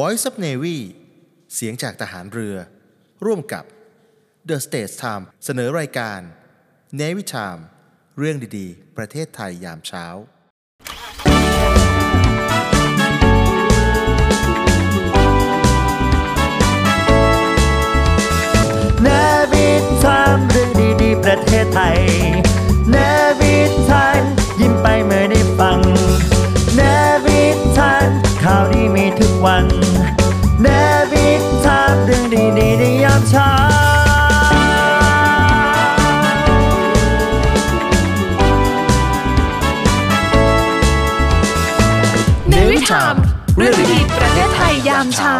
Voice of Navy เสียงจากทหารเรือ ร่วมกับ The States Time เสนอรายการ Navy Time เรื่องดีๆ ประเทศไทยยามเช้าเนวิทามเรื่องดีๆ ประเทศไทยเนวิทานยิ้มไปเมื่อได้ฟังเนวิทานข่าวดีมีทุกวัน เรื่องดีๆประเทศไทยยามเช้า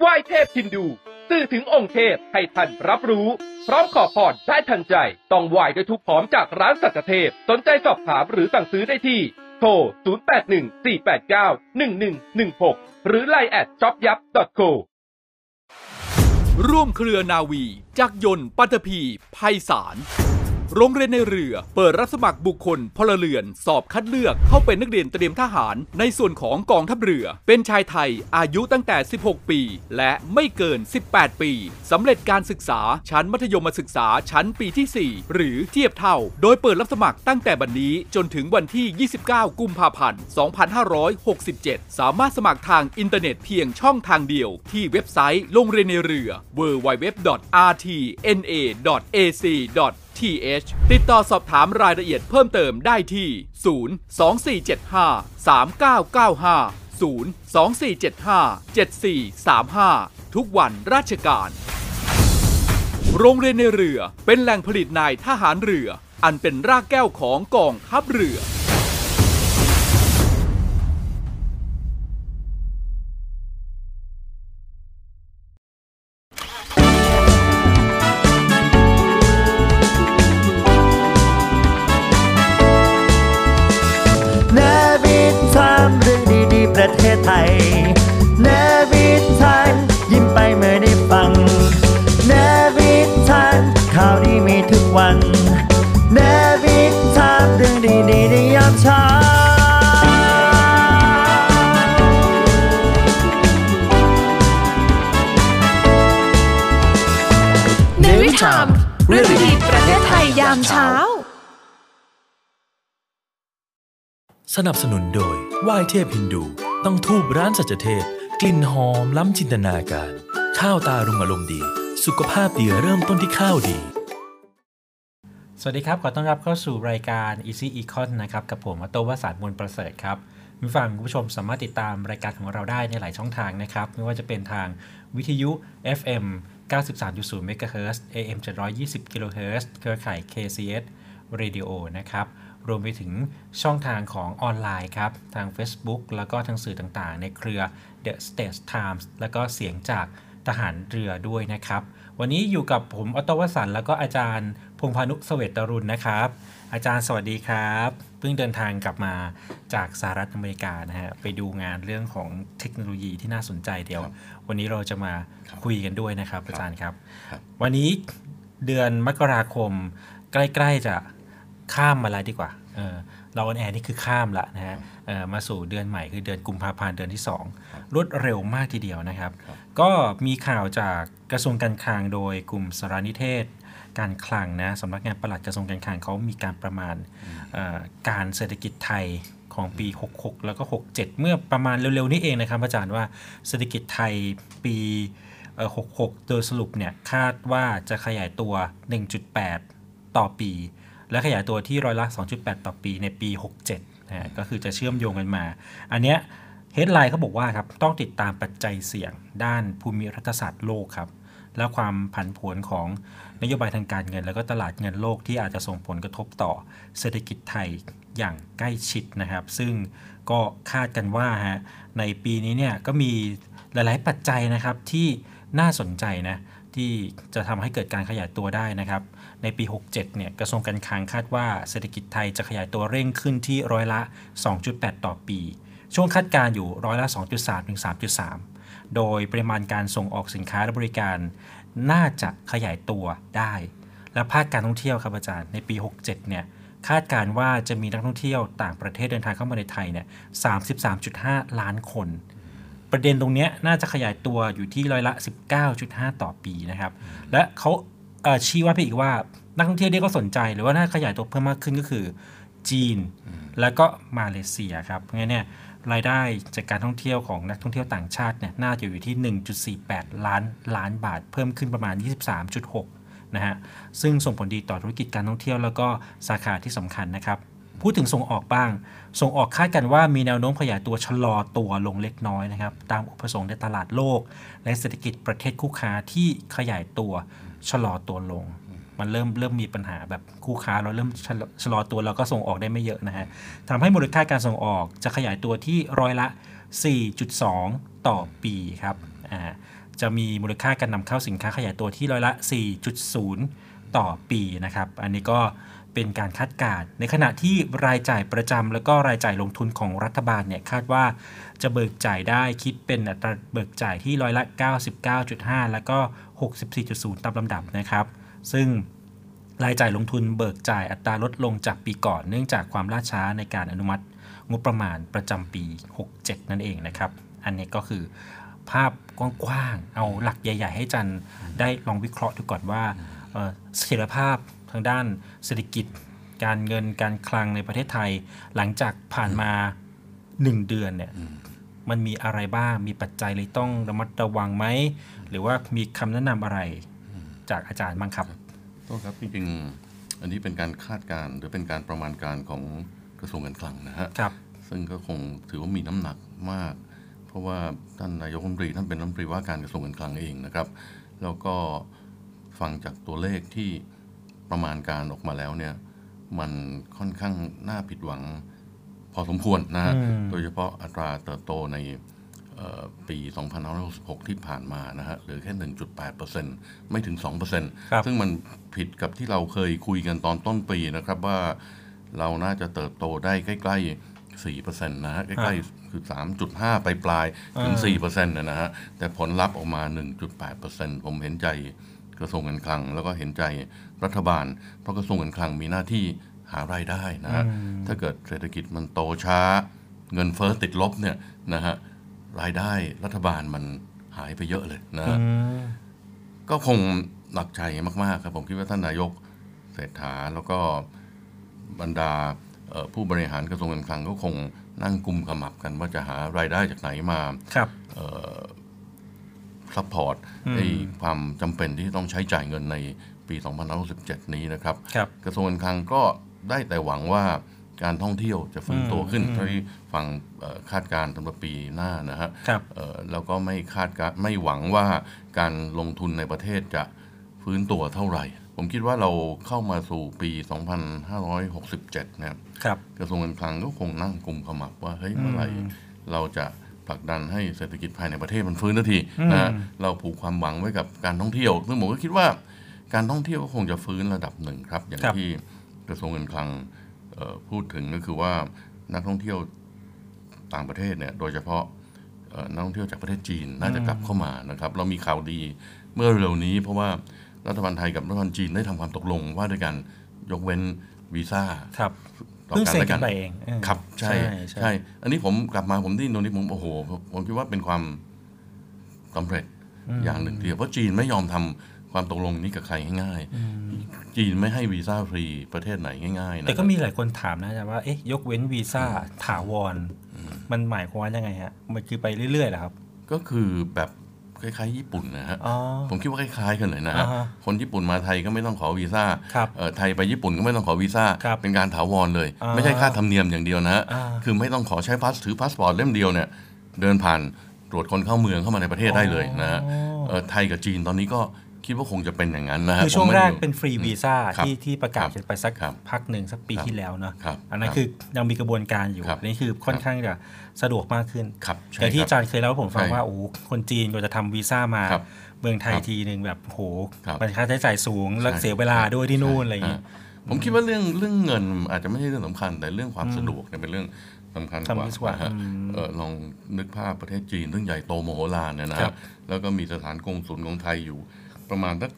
ไหว้เทพฮินดู สื่อถึงองค์เทพให้ท่านรับรู้ พร้อมขอพรได้ทันใจ ต้องไหว้ด้วยทุกพร้อมจากร้านสัจเทพ สนใจสอบถามหรือสั่งซื้อได้ที่ โทร 0814891116 หรือ line at shopyap.co ร่วมเครือนาวี จักรยนต์ปัตภีภัยสาร โรงเรียนในเรือ เปิดรับสมัครบุคคลพลเรือน สอบคัดเลือกเข้าเป็นนักเรียนเตรียมทหาร ในส่วนของกองทัพเรือ เป็นชายไทยอายุตั้งแต่ 16 ปี และไม่เกิน 18 ปีสำเร็จการศึกษาชั้นมัธยมศึกษาชั้นปีที่ 4 หรือเทียบเท่า โดยเปิดรับสมัครตั้งแต่บัดนนี้จนถึงวันที่ 29 กุมภาพันธ์ 2567 สามารถสมัครทางอินเทอร์เน็ตเพียงช่องทางเดียว ที่เว็บไซต์โรงเรียนในเรือ www.rtna.ac. th ติดต่อสอบถามรายละเอียดเพิ่มเติมได้ที่ 02475 3995 02475 7435 ทุกวันราชการ โรงเรียนในเรือเป็นแหล่งผลิตนายทหารเรือ อันเป็นรากแก้วของกองทัพเรือ นับสนุนโดยไหว้เทพฮินดู ต้องทูบร้านสัจเทพ กลิ่นหอมล้ำจินตนาการ ข้าวตารุงอารมณ์ดี สุขภาพดีเริ่มต้นที่ข้าวดี สวัสดีครับ ขอต้อนรับเข้าสู่รายการ Easy Econ นะครับ กับผมอโตวสารมนต์ประเสริฐครับคุณผู้ฟังคุณผู้ชมสามารถติดตามรายการของเราได้ในหลายช่องทางนะครับ ไม่ว่าจะเป็นทางวิทยุ FM 93.0 MHz AM 720 kHz เครือข่าย KCS Radio นะครับ รวมไปถึงช่องทางของออนไลน์ครับ ทาง Facebook แล้วก็ทางสื่อต่างๆ ในเครือ The States Times แล้วก็เสียงจากทหารเรือด้วยนะครับ วันนี้อยู่กับผมออตโตวสันต์แล้วก็อาจารย์พงพานุเสเวตตรุณนะครับ อาจารย์สวัสดีครับ เพิ่งเดินทางกลับมาจากสหรัฐอเมริกานะฮะไปดูงานเรื่องของเทคโนโลยีที่น่าสนใจเดียว วันนี้เราจะมาคุยกันด้วยนะครับ อาจารย์ครับ วันนี้เดือนมกราคมใกล้ ๆ จะ ข้ามมาแล้วดีกว่าเออเราออนแอร์นี่คือข้ามละนะฮะเอ่อมาสู่เดือนใหม่คือเดือนกุมภาพันธ์เดือนที่ 2 รวดเร็วมากทีเดียวนะครับ ก็มีข่าวจากกระทรวงการคลังโดยกลุ่มสารนิเทศ การคลังนะสำนักงานปลัดกระทรวงการคลังเขามีการประมาณเอ่อการเศรษฐกิจไทยของปี 66 แล้วก็ 67 เมื่อประมาณเร็วๆนี้เองนะครับอาจารย์ว่าเศรษฐกิจไทยปีเอ่อ66 โดยสรุปเนี่ยคาดว่าจะขยายตัว 1.8 ต่อปี และขยายตัวที่ร้อยละ 2.8 ต่อปีในปี 67นะฮะก็คือจะเชื่อมโยงกันมา อันเนี้ยเฮดไลน์เขาบอกว่าครับต้องติดตามปัจจัยเสี่ยงด้านภูมิรัฐศาสตร์โลกครับและความผันผวนของนโยบายทางการเงิน แล้วก็ตลาดเงินโลกที่อาจจะส่งผลกระทบต่อเศรษฐกิจไทยอย่างใกล้ชิดนะครับ ซึ่งก็คาดกันว่าฮะในปีนี้เนี่ยก็มีหลาย ๆ ปัจจัยนะครับที่น่าสนใจนะที่จะทำให้เกิดการขยายตัวได้นะครับ ในปี 67 เนี่ยกระทรวงการคลังคาดว่าเศรษฐกิจไทยจะขยายตัวเร่งขึ้นที่ร้อยละ 2.8 ต่อปี ช่วงคาดการอยู่ร้อยละ 2.3 ถึง 3.3 โดยปริมาณการส่งออกสินค้าและบริการ น่าจะขยายตัวได้ และภาคการท่องเที่ยวครับอาจารย์ในปี 67 เนี่ยคาดการว่าจะมีนักท่องเที่ยวต่างประเทศเดินทางเข้ามาในไทยเนี่ย 33.5 ล้านคน ประเด็นตรงนี้น่าจะขยายตัวอยู่ที่ร้อยละ 19.5 ต่อปีนะครับ และเขา ชี้ว่าไปอีกว่านักท่องเที่ยวที่ก็สนใจ หรือว่าน่าขยายตัวเพิ่มมากขึ้นก็คือ จีนแล้วก็มาเลเซียครับเพราะงั้นเนี่ยรายได้จากการท่องเที่ยวของนักท่องเที่ยวต่างชาติเนี่ยน่าจะอยู่ที่ 1.48 ล้านล้านบาท เพิ่มขึ้นประมาณ 23.6 นะฮะ ซึ่งส่งผลดีต่อธุรกิจการท่องเที่ยวแล้วก็สาขาที่สำคัญนะครับ พูดถึงส่งออกบ้าง ส่งออกคาดกันว่ามีแนวโน้มขยายตัวชะลอตัวลงเล็กน้อยนะครับ ตามอุปสงค์ในตลาดโลก และเศรษฐกิจประเทศคู่ค้าที่ขยายตัว ชะลอตัวลง มันเริ่มเริ่มมีปัญหาแบบคู่ค้าเราเริ่มชะลอชะลอตัวเราก็ส่งออกได้ไม่เยอะนะฮะทำให้มูลค่าการส่งออกจะขยายตัวที่ร้อยละ 4.2 ต่อปีครับอ่าจะมีมูลค่าการนำเข้าสินค้าขยายตัวที่ร้อยละ 4.0 ต่อปีนะครับ อันนี้ก็ เป็นการคาดการณ์ในขณะที่รายจ่ายประจำแล้วก็รายจ่ายลงทุนของรัฐบาลเนี่ยคาดว่าจะเบิกจ่ายได้คิดเป็นอัตราเบิกจ่ายที่ร้อยละ 99.5 แล้วก็ 64.0 ตามลำดับนะครับ ซึ่งรายจ่ายลงทุนเบิกจ่ายอัตราลดลงจากปีก่อน เนื่องจากความล่าช้าในการอนุมัติงบประมาณประจำปี 67 นั่นเองนะครับ อันนี้ก็คือภาพกว้างๆ เอาหลักใหญ่ ๆ ให้จันได้ลองวิเคราะห์ดูก่อนว่าเสถียรภาพ ทางด้านเศรษฐกิจ การเงินการคลังในประเทศไทย หลังจากผ่านมา1เดือนเนี่ยมันมีอะไรบ้างมีปัจจัยเลยต้องระมัดระวังไหม หรือว่ามีคำแนะนำอะไรจากอาจารย์บ้างครับต้องครับจริงๆอันนี้เป็นการคาดการณ์หรือเป็นการประมาณการของกระทรวงการคลังนะฮะครับซึ่งก็คงถือว่ามีน้ำหนักมาก เพราะว่าท่านนายกรัฐมนตรีท่านเป็นรัฐมนตรีว่าการกระทรวงการคลังเองนะครับ แล้วก็ฟังจากตัวเลขที่ ประมาณการออกมาแล้วเนี่ยมันค่อนข้างน่าผิดหวังพอสมควรนะฮะอืมโดยเฉพาะอัตราเติบโตในเอ่อปี 2566 ที่ผ่านมานะฮะเหลือแค่ 1.8%ไม่ถึง2%ครับซึ่งมันผิดกับที่เราเคยคุยกันตอนต้นปีนะครับว่าเราน่าจะเติบโตได้ใกล้ ๆ 4%นะฮะใกล้ ๆ คือ 3.5 ไปปลายๆถึง4%นะนะฮะแต่ผลลัพธ์ออกมา 1.8%ผมเห็นใจ กระทรวงการคลัง แล้วก็เห็นใจรัฐบาล เพราะกระทรวงการคลังมีหน้าที่หารายได้นะฮะถ้าเกิดเศรษฐกิจมันโตช้า เงินเฟ้อติดลบเนี่ยนะฮะรายได้รัฐบาลมันหายไปเยอะเลยนะฮะก็คงหนักใจมาก ๆ ครับผมคิดว่าท่านนายกเศรษฐาแล้วก็บรรดาเอ่อผู้บริหารกระทรวงการคลังก็คงนั่งกุมขมับกันว่าจะหารายได้จากไหนมาครับ support ในความจำเป็นที่ต้องใช้จ่ายเงินในปี 2567 นี้นะครับครับ กระทรวงการคลังก็ได้แต่หวังว่าการท่องเที่ยวจะฟื้นตัวขึ้นเท่าที่ฟังเอ่อคาดการณ์สำหรับปีหน้านะฮะครับเอ่อแล้วก็ไม่คาดการไม่หวังว่าการลงทุนในประเทศจะฟื้นตัวเท่าไหร่ ผมคิดว่าเราเข้ามาสู่ปี 2567 นะครับครับกระทรวงการคลังก็คงนั่งกลุ่มขมับว่าเฮ้ยเมื่อไหร่เราจะ ผลักดันให้เศรษฐกิจภายในประเทศมันฟื้นทันทีนะฮะเราผูกความหวังไว้กับการท่องเที่ยวซึ่งผมก็คิดว่าการท่องเที่ยวก็คงจะฟื้นระดับหนึ่งครับ อย่างครับที่กระทรวงการคลังเอ่อพูดถึงก็คือว่านักท่องเที่ยวต่างประเทศเนี่ยโดยเฉพาะเอ่อนักท่องเที่ยวจากประเทศจีนน่าจะกลับเข้ามานะครับ เรามีข่าวดีเมื่อเร็วนี้ เพราะว่ารัฐบาลไทยกับรัฐบาลจีนได้ทำความตกลงว่าด้วยการยกเว้นวีซ่าครับ ต่อเพิ่งกันเซ็นและกักันนไปเองเออครับใช่ใช่ใช่ อันนี้ผมกลับมาผมได้ยินตรงนี้ผมโอ้โห ผมคิดว่าเป็นความสำเร็จอย่างหนึ่งทีเดียวเพราะจีนไม่ยอมทำความตกลงนี้กับใครง่ายๆจีนไม่ให้วีซ่าฟรีประเทศไหนง่ายๆนะแต่ก็มีหลายคนถามนะอาจารย์ว่าเอ๊ะยกเว้นวีซ่าถาวรมันหมายความว่ายังไงฮะมันคือไปเรื่อยๆเหรอครับ ก็คือแบบ คล้ายๆญี่ปุ่นนะฮะอ๋อผมคิดว่าคล้ายๆกันเลยนะฮะอ่าฮะคนญี่ปุ่นมาไทยก็ไม่ต้องขอวีซ่าครับเอ่อไทยไปญี่ปุ่นก็ไม่ต้องขอวีซ่าครับเป็นการถาวรเลยอ่าไม่ใช่ค่าธรรมเนียมอย่างเดียวนะฮะอ่าคือไม่ต้องขอใช้พาสถือพาสปอร์ตเล่มเดียวเนี่ยเดินผ่านตรวจคนเข้าเมืองเข้ามาในประเทศได้เลยนะฮะเอ่อไทยกับจีนตอนนี้ก็ คิดว่าคงจะเป็นอย่างนั้นนะฮะคือช่วงผมไม่แรกรู้เป็นฟรีวีซ่าครับที่ที่ประกาศครับกันไปสักครับพักหนึ่งสักปีครับที่แล้วเนาะครับอันนั้นครับคือยังมีกระบวนการอยู่ครับนี่คือค่อนข้างจะสะดวกมากขึ้นครับใช่แต่ที่ครับอาจารย์เคยเล่าให้ผมฟังใช่ว่าโอ้โหคนจีนกว่าจะทำวีซ่ามาครับเมืองไทยครับทีหนึ่งแบบโหครับมันค่าใช้จ่ายสูงแล้วใช่เสียเวลาด้วยที่นู่นอะไรอย่างงี้ผมคิดว่าเรื่องเรื่องเงินอาจจะไม่ใช่เรื่องสำคัญ แต่เรื่องความสะดวกเนี่ยเป็นเรื่องสำคัญกว่าสำคัญกว่านะฮะอืมเอ่อลองนึกภาพประเทศจีนซึ่งใหญ่โตโมโหลานเนี่ยนะครัฮะบแล้วก็มีสถานกงสุลของไทยอยู่ ประมาณสัก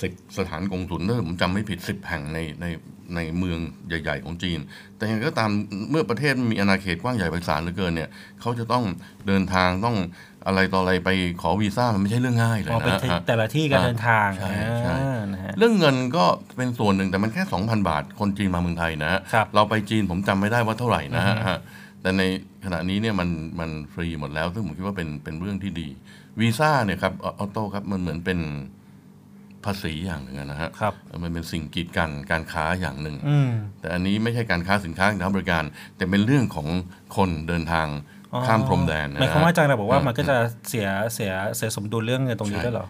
สิบสถานกงสุลถ้าผมจำไม่ผิดสิบแห่งในในในเมืองใหญ่ ๆ ของจีน แต่ยังไงก็ตามเมื่อประเทศมีอาณาเขตกว้างใหญ่ไพศาลเหลือเกินเนี่ยเขาจะต้องเดินทางต้องอะไรต่ออะไรไปขอวีซ่ามันไม่ใช่เรื่องง่ายเลยอ๋อเป็นนะที่ฮะแต่ละที่การอ่าเดินทางใช่ใช่อ่านะฮะเรื่องเงินก็เป็นส่วนหนึ่งแต่มันแค่ 2,000 บาท คนจีนมาเมืองไทยนะฮะครับเราไปจีนผมจำไม่ได้ว่าเท่าไหร่นะฮะแต่ในขณะนี้เนี่ยมันมันฟรีหมดแล้ว ซึ่งผมคิดว่าเป็นเป็นเรื่องที่ดี วีซ่าเนี่ยครับออโต้ครับมันเหมือนเป็นภาษีอย่างหนึ่งนะฮะครับมันเป็นสิ่งกีดกันการค้าอย่างหนึ่งอืมแต่อันนี้ไม่ใช่การค้าสินค้าการค้าบริการ แต่เป็นเรื่องของคนเดินทางอ๋อข้ามพรมแดนนะหมายความว่าอาจารย์บอกว่าเมันก็จะเสียเสียเสียสมดุลเรื่องเงินตรงนี้ด้วยเหรอ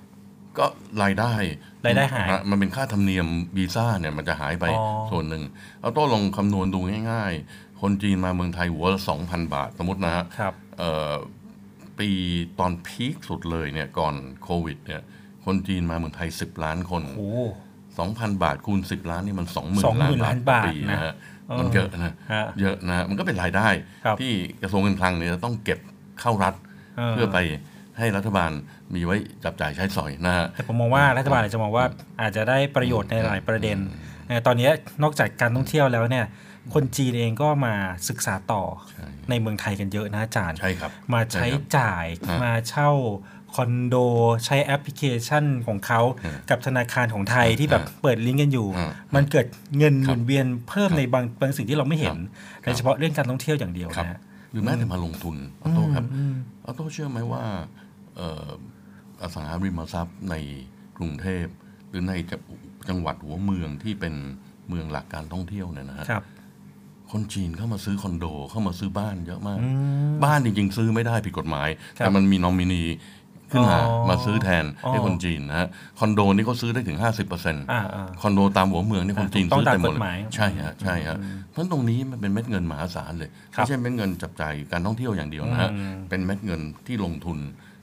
ก็รายได้รายได้หายนะมันเป็นค่าธรรมเนียมวีซ่าเนี่ยมันจะหายไปอ๋อส่วนหนึ่งเอาต้นลองคำนวณดูง่าย ๆ คนจีนมาเมืองไทยหัวละสองพันบาท สมมตินะฮะครับเอ่อ ปีตอนพีคสุดเลยเนี่ยก่อนโควิดเนี่ยคนจีนมาเมืองไทย 10 ล้านคนโอ้2,000บาทคูณ 10 ล้านนี่มัน 20,000 20,000ล้านบาล้าทนบาทต่อปีนะนะฮะเออมันเยอะนะฮะเยอะนะมันก็เป็นรายได้ครับที่กระทรวงการคลังเนี่ยจะต้องเก็บเข้ารัฐเออเพื่อไปให้รัฐบาลมีไว้จับจ่ายใช้สอยนะฮะแต่ผมมองว่ารัฐบาลอาจจะมองว่าอาจจะได้ประโยชน์ในหลายประเด็นเอ่อตอนนี้นอกจากการท่องเที่ยวแล้วเนี่ย คนจีนเองก็มาศึกษาต่อใช่ในเมืองไทยกันเยอะนะอาจารย์ใช่ครับมาใช้ครับจ่ายฮะมาเช่าคอนโดใช้แอปพลิเคชันของเขาฮะกับธนาคารของไทยที่แบบฮะเปิดลิงก์กันอยู่ฮะมันเกิดเงินหครัมุบนเวียนเพิ่มครับในบางบางสิ่งที่เราไม่เห็นครับโดยเฉพาะเรื่องการท่องเที่ยวอย่างเดียวครับนะฮะหรือแม้แต่มาลงทุนออโต้ครับออโต้เชื่อไหมว่าเอ่ออสังหาริมทรัพย์ในกรุงเทพหรือในจังจังหวัดหัวเมืองที่เป็นเมืองหลักการท่องเที่ยวเนี่ยนะฮะครับ คนจีนเข้ามาซื้อคอนโดเข้ามาซื้อบ้านเยอะมากอืมบ้านจริงๆ ซื้อไม่ได้ผิดกฎหมายครับแต่มันมีนอมินีขึ้นมาอ๋อมาซื้อแทนให้อ๋อคนจีนนะฮะคอนโดนี่เขาซื้อได้ถึง 50%อ่าอ่าคอนโดตามหัวเมืองนี่คนจีนถูกต้องซื้อเต็มหมดตามกฎหมายใช่ฮะใช่ฮะเพราะตรงนี้มันเป็นเม็ดเงินมหาศาลเลยครับไม่ใช่เม็ดเงินจับจ่ายการท่องเที่ยวอย่างเดียวนะฮะอืมเป็นเม็ดเงินที่ลงทุน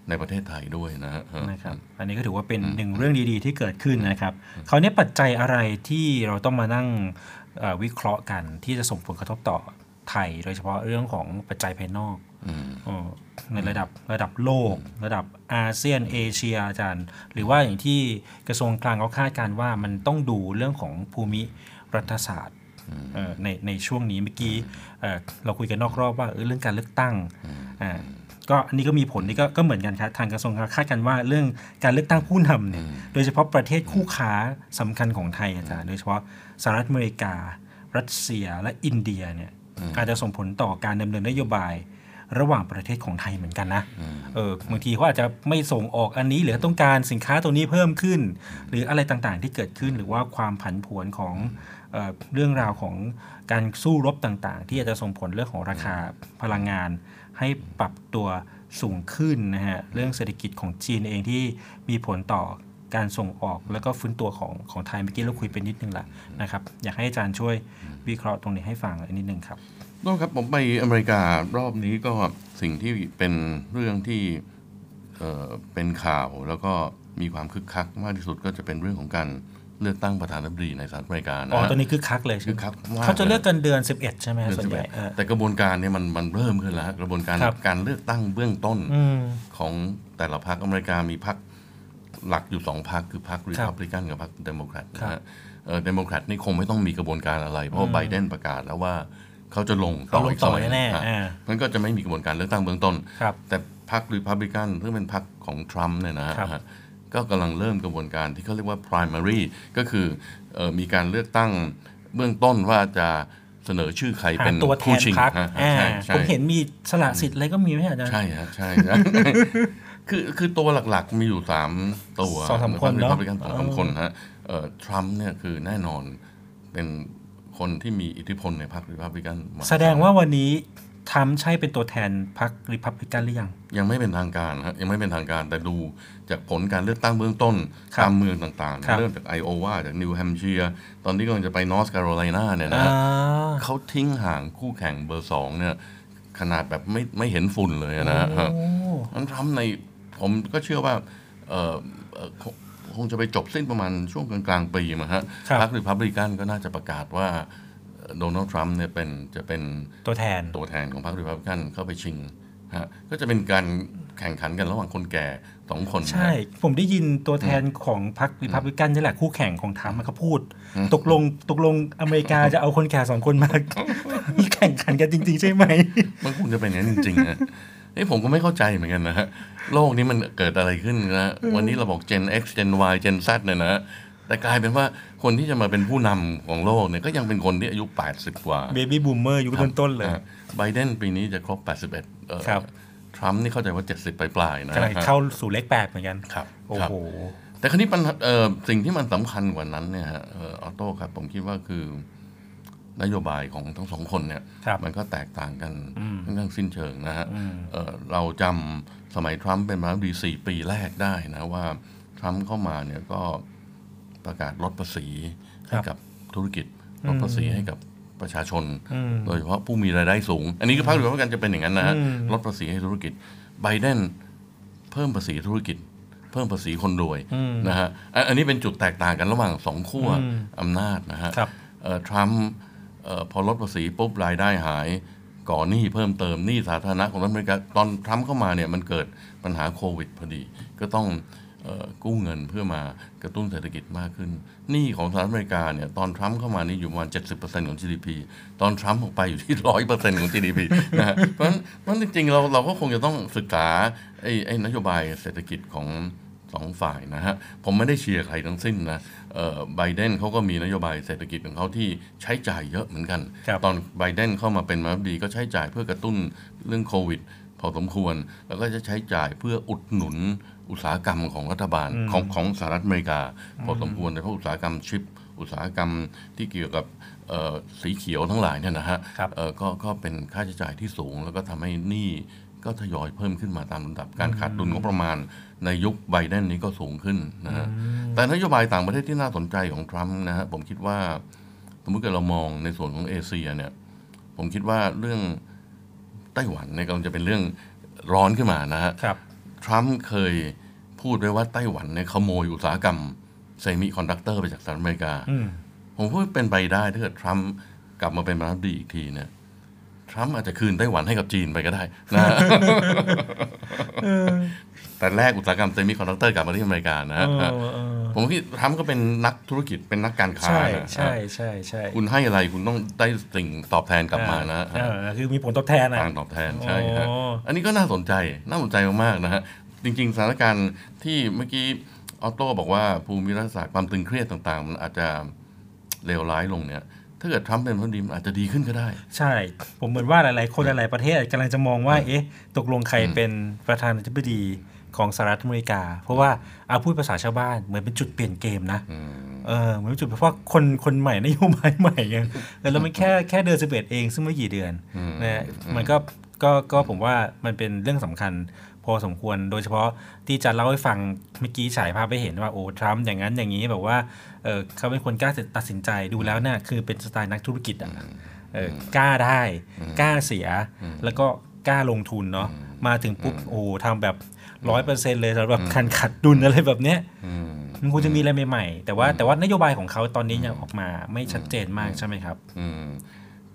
ในประเทศไทยด้วยนะฮะนะครับอันนี้ก็ถือว่าเป็นหนึ่งเรื่องดีๆที่เกิดขึ้นนะครับคราวนี้ปัจจัยอะไรที่เราต้องมานั่งเอ่อ วิเคราะห์กันที่จะส่งผลกระทบต่อไทย โดยเฉพาะเรื่องของปัจจัยภายนอกอืมเออในระดับระดับโลก ระดับอาเซียนเอเชียอาจารย์ หรือว่าอย่างที่กระทรวงคลังเขาคาดการณ์ว่ามันต้องดูเรื่องของภูมิรัฐศาสตร์เอ่อในในช่วงนี้เมื่อกี้เอ่อเราคุยกันนอกรอบว่าเออเรื่องการเลือกตั้งอ่าก็อันนี้ก็มีผลนี่ก็ก็เหมือนกันครับทางกระทรวงคาดกันว่าเรื่องการเลือกตั้งผู้นำเนี่ยโดยเฉพาะประเทศคู่ค้าสำคัญของไทยอาจารย์โดยเฉพาะ สหรัฐอเมริกา รัสเซียและอินเดียเนี่ยอาจจะส่งผลต่อการดำเนินนโยบายระหว่างประเทศของไทยเหมือนกันนะ เออบางทีเขาอาจจะไม่ส่งออกอันนี้ หรือต้องการสินค้าตัวนี้เพิ่มขึ้น หรืออะไรต่างๆที่เกิดขึ้นหรือว่าความผันผวนของเออเรื่องราวของการสู้รบต่างๆ ที่อาจจะส่งผลเรื่องของราคาพลังงาน ให้ปรับตัวสูงขึ้นนะฮะเรื่องเศรษฐกิจของจีนเองที่มีผลต่อ การส่งออกแล้วก็ฟื้นตัวของของไทยเมื่อกี้เราคุยไปนิดนึงละนะครับอยากให้อาจารย์ช่วยวิเคราะห์ตรงนี้ให้ฟังนิดนึงครับก็ครับผมไปอเมริการอบนี้ก็สิ่งที่เป็นเรื่องที่เอ่อเป็นข่าวแล้วก็มีความคึกคักมากที่สุดก็จะเป็นเรื่องของการเลือกตั้งประธานาธิบดีในสหรัฐอเมริกานะอ๋อฮะตอนนี้คึกคักเลยใช่ไหมคึกมคักมากเขาจะเลือกยกันเดือน 11 ใช่ไหมฮะส่วนใหญ่เดือนส่วนสิบใหเอ็ดเออแต่กระบวนการเนี่ยมันมันเริ่มขึ้นแล้วฮะกระบวนการครับการเลือกตั้งเบื้องต้นอืมของแต่ละพรรคอเมริกามีพรรค หลักอยู่สองพรรคคือพรรครีพับลิกันครับกับพรรคเดโมแครตนะครับฮะเออเดโมแครตนี่คงไม่ต้องมีกระบวนการอะไร เพราะว่าไบเดนประกาศแล้วว่าเขาจะลงต่อเขาลงอีกต่สอมัยแน่ๆฮะอ่ามันก็จะไม่มีกระบวนการเลือกตั้งเบื้องต้นครับแต่พรรครีพับลิกันซึ่งเป็นพรรคของทรัมป์เนี่ยนะฮะครับก็กำลังเริ่มกระบวนการที่เขาเรียกว่า primary ก็คือเออมีการเลือกตั้งเบื้องต้นว่าจะเสนอชื่อใครหาเป็นตัวแทผู้นชิงพักฮะอ่าใช่ใช่ผมเห็นมีสละสิทธิ์อะไรก็มีไหมอาจารย์ใช่ฮะใช่ใช่ คือคือตัวหลักๆมีอยู่สามตัวสองสามคนเนอะรีพับลิกันสองสามคนฮะเอ่อทรัมป์เนี่ยคือแน่นอนเป็นคนที่มีอิทธิพลในพรรครีพับลิกันมแสดงว่าวันนี้ทรัมป์ใช่เป็นตัวแทนพรรคริพับลิกันหรือยัง ยังไม่เป็นทางการฮะยังไม่เป็นทางการแต่ดูจากผลการเลือกตั้งเบื้องต้นครับตามเมืองต่างๆครับเริ่มจากไอโอวาจากนิวแฮมเชียร์ตอนนี้กำลังจะไปนอร์ทแคโรไลนาเนี่ยนะอ่าฮะเขาทิ้งห่างคู่แข่งเบอร์สองเนี่ยขนาดแบบไม่ไม่เห็นฝุ่นเลยนะฮะโอ้นั้นทรัมป์ใน ผมก็เชื่อว่าเอ่อเอ่อคงคงจะไปจบสิ้นประมาณช่วงกลางๆปีมาฮะครับพรรครีพับลิกันก็น่าจะประกาศว่าโดนัลด์ทรัมป์เนี่ยเป็นจะเป็นตัวแทนตัวแทนของพรรครีพับลิกันเข้าไปชิงฮะก็จะเป็นการแข่งขันกันระหว่างคนแก่สองคนนะใช่ ผมได้ยินตัวแทนของพรรคริพับลิกันนี่แหละคู่แข่งของทรัมป์เขาพูด ตกลงตกลงอเมริกาจะเอาคนแก่สองคนมาแข่งขันกันจริง ๆ ใช่ไหมมันคงจะเป็นอย่างนั้นจริงๆนะ เอ้ยผมก็ไม่เข้าใจเหมือนกันนะฮะโลกนี้มันเกิดอะไรขึ้นนะวันนี้เราบอก Gen X Gen Y Gen Z เนี่ยนะแต่กลายเป็นว่าคนที่จะมาเป็นผู้นำของโลกเนี่ยก็ยังเป็นคนที่อายุ 80 กว่าเบบี้บูมเมอร์ยุคต้นๆเลยอะไบเดนปีนี้จะครบ 81เอ่อครับทรัมป์นี่เข้าใจว่า 70 ปลายๆนะกำลังเข้าสู่เลขแปดเหมือนกันครับโอ้ครับโหแต่คราวนี้ปัญหาเอ่อสิ่งที่มันสำคัญกว่านั้นเนี่ยฮะเออออโต้ครับผมคิดว่าคือ นโยบายของทั้งสองคนเนี่ยครับมันก็แตกต่างกันอืมค่อนข้างสิ้นเชิงนะฮะอืมเอ่อเราจำสมัยทรัมป์เป็นประธานาธิบดีสี่ปีแรกได้นะว่าทรัมป์เข้ามาเนี่ยก็ประกาศลดภาษีให้กับธุรกิจลดภาษีให้กับประชาชนอืมโดยเฉพาะผู้มีรายได้สูง อันนี้ก็พรรครีพับลิกันจะเป็นอย่างนั้นนะฮะอืมลดภาษีให้ธุรกิจไบเดนเพิ่มภาษีธุรกิจ เพิ่มภาษีคนรวยอืมนะฮะอันอันนี้เป็นจุดแตกต่างกันระหว่างสองขั้วอืมอำนาจนะฮะครับเอ่อทรัมป์เอ่อ พอลดภาษีปุ๊บรายได้หาย ก่อหนี้เพิ่มเติมหนี้สาธารณะของรัฐอเมริกาตอนทรัมป์เข้ามาเนี่ยมันเกิดปัญหาโควิดพอดี ก็ต้องออกู้เงินเพื่อมากระตุ้นเศรษฐกิจมากขึ้น หนี้ของสหรัฐอเมริกาเนี่ยตอนทรัมป์เข้ามานี่อยู่ประมาณ 70%ของ GDP ตอนทรัมป์ออกไปอยู่ที่ 100%ของ GDP นะเพราะฉะนั้นเพราะนั้นจริงๆ เราเราก็คงจะต้องศึกษาไอ้ไอ้นโยบายเศรษฐกิจของสองฝ่ายนะฮะ ผมไม่ได้เชียร์ใครทั้งสิ้นนะ ไบเดนเขาก็มีนโยบายเศรษฐกิจของเขาที่ใช้จ่ายเยอะเหมือนกันครับตอนไบเดนเข้ามาเป็นมาดีก็ใช้จ่ายเพื่อกระตุ้นเรื่องโควิดพอสมควร แล้วก็จะใช้จ่ายเพื่ออุดหนุนอุตสาหกรรมของรัฐบาลของของสหรัฐอเมริกา พอสมควรโดยเฉพาะอุตสาหกรรมชิป อุตสาหกรรมที่เกี่ยวกับเอ่อสีเขียวทั้งหลายเนี่ยนะฮะครับเอ่อก็ก็เป็นค่าใช้จ่ายที่สูง แล้วก็ทำให้หนี้ก็ทยอยเพิ่มขึ้นมาตามลำดับการขาดดุลงบประมาณ ในยุคไบเดนนี้ก็สูงขึ้นนะฮะแต่นโยบายต่างประเทศที่น่าสนใจของทรัมป์นะฮะผมคิดว่าสมมติเกิดเรามองในส่วนของเอเชียเนี่ยผมคิดว่าเรื่องไต้หวันเนี่ยกำลังจะเป็นเรื่องร้อนขึ้นมานะฮะครับทรัมป์เคยพูดไว้ว่าไต้หวันเนี่ยขโมยอุตสาหกรรมเซมิคอนดักเตอร์ไปจากสหรัฐอเมริกาอืมผมว่าเป็นไปได้ถ้าเกิดทรัมป์กลับมาเป็นประธานาธิบดีอีกทีเนี่ยทรัมป์อาจจะคืนไต้หวันให้กับจีนไปก็ได้นะฮะ แต่แลกอุตสาหกรรมเซมิคอนดักเตอร์กลับมาที่อเมริกานะฮะเออเออผมคิดทรัมป์ก็เป็นนักธุรกิจเป็นนักการค้าใช่นะใช่ใช่ใช่คุณให้อะไรคุณต้องได้สิ่งตอบแทนกลับมานะเออคือมีผลตอบแทนนะการตอบแทนใช่ฮะโอ้อันนี้ก็น่าสนใจน่าสนใจมากๆนะฮะจริง ๆ สถานการณ์ที่เมื่อกี้ออโต้บอกว่าภูมิรัฐศาสตร์ความตึงเครียดต่างๆ มันอาจจะเลวร้ายลงเนี่ยถ้าเกิดทรัมป์เป็นผู้ดีมันอาจจะดีขึ้นก็ได้ ใช่ ผมเหมือนว่าหลายๆ คนหลายๆประเทศกำลังจะมองว่า เอ๊ะ ตกลงใครเป็นประธานาธิบดี ของสหรัฐอเมริกา เพราะว่าเอาพูดภาษาชาวบ้านเหมือนเป็นจุดเปลี่ยนเกมนะเออเหมือนเป็นจุดเพราะว่าคนคนใหม่นโยบายใหม่ไงเออแล้วมันแค่แค่เดือนสิบเอ็ดเองซึ่งไม่กี่เดือนนะฮะมันก็ก็ก็ผมว่ามันเป็นเรื่องสำคัญพอสมควร โดยเฉพาะที่จะเล่าให้ฟังเมื่อกี้ฉายภาพไปเห็นว่าโอ้ทรัมป์อย่างนั้นอย่างนี้แบบว่าเออเขาเป็นคนกล้าตัดสินใจดูแล้วเนี่ยคือเป็นสไตล์นักธุรกิจอะเออกล้าได้ กล้าเสีย แล้วก็กล้าลงทุนเนาะมาถึงปุ๊บโอ้ทำแบบ ร้อยเปอร์เซ็นต์เลยสำหรับการขัดดุลอะไรแบบเนี้ยมันควรจะมีอะไรใหม่ๆแต่ว่าแต่ว่านโยบายของเขาตอนนี้ยังออกมาไม่ชัดเจนมากใช่ไหมครับอืม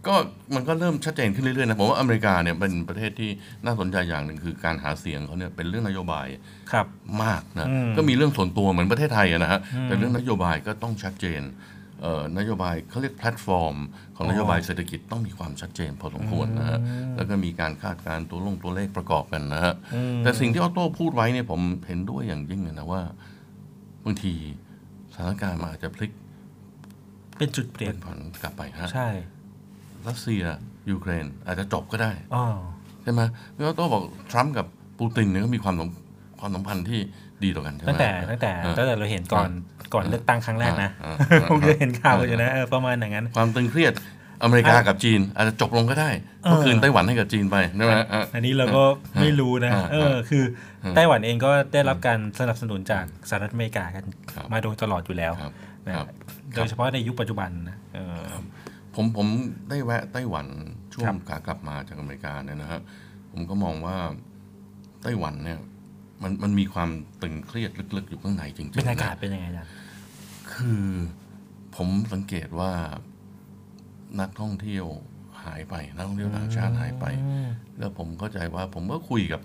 ก็มันก็เริ่มชัดเจนขึ้นเรื่อยๆนะผมว่าอเมริกาเนี่ยเป็นประเทศที่น่าสนใจอย่างหนึ่งคือการหาเสียงเขาเนี่ยเป็นเรื่องนโยบายครับมากนะอืมก็มีเรื่องส่วนตัวเหมือนประเทศไทยอะนะฮะแต่เรื่องนโยบายก็ต้องชัดเจนเอ่อ นโยบายเขาเรียกแพลตฟอร์ม ของนโยบายเศรษฐกิจต้องมีความชัดเจนพอสมควรนะฮะแล้วก็มีการคาดการณ์ตัวลงตัวเลขประกอบกันนะฮะแต่สิ่งที่ออโต้พูดไว้เนี่ยผมเห็นด้วยอย่างยิ่งเลยนะว่าบางทีสถานการณ์มันอาจจะพลิก เป็นจุดเปลี่ยเป็นนผันกลับไปฮะใช่รัสเซียยูเครนอาจจะจบก็ได้อ๋อใช่ไหมพี่ออโต้บอกทรัมป์กับปูตินเนี่ยก็มีความสัม ความสัมพันธ์ที่ดีต่อกันใช่ไหมตั้งแต่ตั้งแต่อ่าตั้งแต่เราเห็นก่อนก่อนเลือกตั้งครั้งแรกนะอ่าอ่าอ่าผมจะเห็นข่าวอยู่นะเออประมาณอย่างนั้น ความตึงเครียดอเมริกากับจีน อาจจะจบลงก็ได้ก็คืนไต้หวันให้กับจีนไปใช่ไหมอะอันนี้เราก็ไม่รู้นะอ่าเออคือไต้หวันเองก็ได้รับการสนับสนุนจากสหรัฐอเมริกากันครับมาโดยตลอดอยู่แล้วครับนะครับโดยเฉพาะในยุคปัจจุบันนะเออผมผมได้แวะไต้หวันช่วครังบขากลับมาจากอเมริกาเนี่ยนะฮะผมก็มองว่าไต้หวันเนี่ย มันมันมีความตึงเครียดลึกๆ อยู่ข้างในจริงๆบรรยากาศนะเป็นยังไงอาจารย์คือผมสังเกตว่านักท่องเที่ยวหายไป นักท่องเที่ยวต่างชาติหายไป แล้วผมเข้าใจว่าผมก็คุยกับ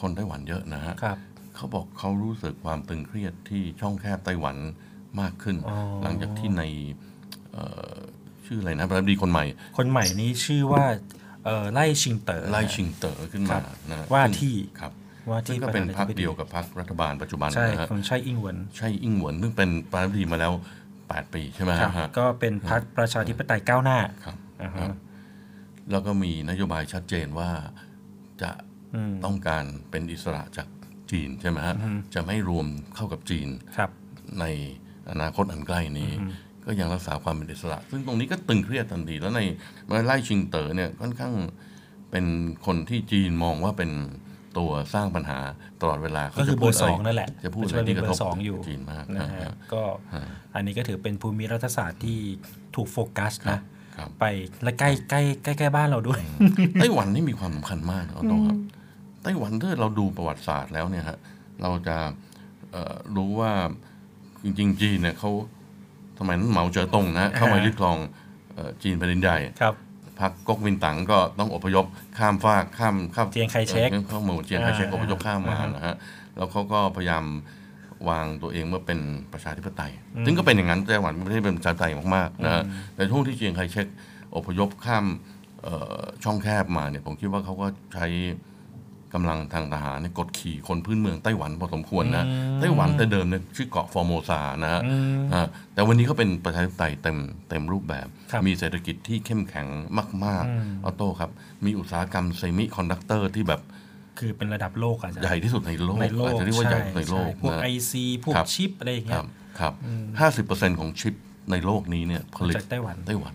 คนไต้หวันเยอะนะฮะครับเขาบอกเขารู้สึกความตึงเครียดที่ช่องแคบไต้หวันมากขึ้นอ๋อหลังจากที่ในเอ่อชื่ออะไรนะประธานาธิบดีคนใหม่ คนใหม่นี้ชื่อว่าเอ่อไล่ชิงเต๋อไล่ชิงเต๋อขึ้นครัมาบนะว่าซึ่งที่ครับ ว่าซึ่ที่งก็เป็นประพรธารคนาธิบเดียวกับพรรครัฐบาลปัจจุบันใช่นะฮะของใช่อิงเหวินใช่อิงหวนซึ่งเป็นประธานาธิบดีมาแล้ว 8 ปีใช่ไหมครับฮะก็เป็นพรรคประชาธิปไตยก้าวหน้าครับอ่าคฮะรับแล้วก็มีนโยบายชัดเจนว่าจะอืมต้องการเป็นอิสระจากจีนใช่ไหมฮะอืมจะไม่รวมเข้ากับจีนครับในอนาคตอันใกล้นี้ ก็ยังรักษาความเป็นอิสระ ซึ่งตรงนี้ก็ตึงเครียดทันทีแล้วในไล่ชิงเต๋อเนี่ยค่อนข้างเป็นคนที่จีนมองว่าเป็น ตัวสร้างปัญหาตลอดเวลาก็คือเบอร์ขาสจะองพูดะไรนั่นแหละ จะพูดปัจอะจุไรบันที่เป็นกระเบอทบร์สองอยู่จีนมากนะนะฮะฮะก็ฮะอันนี้ก็ถือเป็นภูมิรัฐศาสตร์ที่ถูกโฟกัสครับนะครับไปและใกล้ใกล้ใกล้ใกล้บ้านเราด้วยไต้หวันนี่มีความสำคัญมากนะโตครับไต้หวันถ้าเราดูประวัติศาสตร์แล้วเนี่ยฮะเราจะเอ่อรู้ว่าจริงๆจีนเนี่ยเขาสมัยนั้นเหมาเจ๋อตงนะฮะเข้ามายึดครองเอ่อจีนแผ่นดินใหญ่ครับ พรรคก๊กมินตั๋งก็ต้องอพยพข้ามฟากข้ามข้ามเจียงไคเชกอ่อเข้าหมู่เจียงไคเชกอ่าอพยพข้ามมาอ่าฮะนะฮะแล้วเขาก็พยายามวางตัวเองเมื่อเป็นประชาธิปไตย ซึ่งก็เป็นอย่างนั้นไต้หวันไม่ได้เป็นประชาธิปไตยมากๆนะฮะแต่ช่วงที่เจียงไคเชกอพยพข้ามเอ่อช่องแคบมาเนี่ยผมคิดว่าเขาก็ใช้ กำลังทางทหารเนี่ยกดขี่คนพื้นเมืองไต้หวันพอสมควรนะไต้หวันแต่เดิมเนี่ยชื่อเกาะฟอร์โมซานะฮะอ่าแต่วันนี้เขาเป็นประชาธิปไตยเต็มเต็มรูปแบบครับมีเศรษฐกิจที่เข้มแข็งมากอืมๆออโต้ครับ มีอุตสาหกรรมเซมิคอนดักเตอร์ที่แบบคือเป็นระดับโลกอาจจะใหญ่ที่สุดในโลกในโลกอาจจะเรียกว่าใหญ่ในโลกพวกนะไอซีพวกครับชิปอะไรอย่างคเงี้รัยบครับห้าสิบเปอร์เซ็นต์ของชิปในโลกนี้เนี่ยผลิตจากไต้หวันไต้หวัน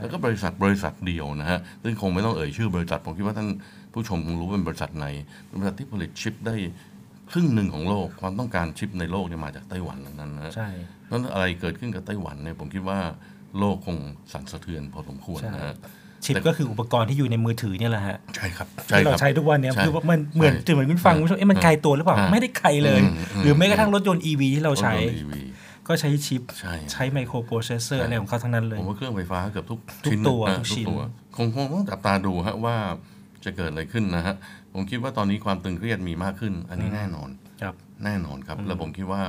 แล้วก็บริษัทบริษัทเดียวนะฮะซึ่งคงไม่ต้องเอ่ยชื่อบริษัทผมคิดว่าท่าน ผู้ชมคงรู้ว่าเป็นบริษัทไหนเป็นบริษัทที่ผลิตชิปได้ครึ่งหนึ่งของโลกความต้องการชิปในโลกเนี่ยมาจากไต้หวันทั้งนั้นนะฮะใช่เพราะฉะนั้นอะไรเกิดขึ้นกับไต้หวันเนี่ยผมคิดว่าโลกคงสั่นสะเทือนพอสมควรใช่นะฮะชิปก็คืออุปกรณ์ที่อยู่ในมือถือเนี่ยแหละฮะใช่ครับที่เราคบใช้ทุกวันเนี่ยใช่คือว่ามันเหมือนใช่ถึงเหมือนคุณฟังคุณผู้ชมเอ๊ะมันไกลตัวหรือเปล่าอ่าไม่ได้ไกลเลยอืมอืมหรือแม้กระทั่งรถยนต์ EV ที่เราใช้รถยนต์ EV ก็ใช้ชิปใช่ใช้ไมโครโปรเซสเซอร์ใช่อะไรของเขาทั้งนั้นเลยผมว่าเครื่องไฟฟ้าเกือบทุกทุกชิ้นตัวนะทุกชิ้นตัวคงคงต้องจับตาดูฮะว่า จะเกิดอะไรขึ้นนะฮะผมคิดว่าตอนนี้ความตึงเครียดมีมากขึ้น อันนี้แน่นอนครับแน่นอนครับ แล้วผมคิดว่า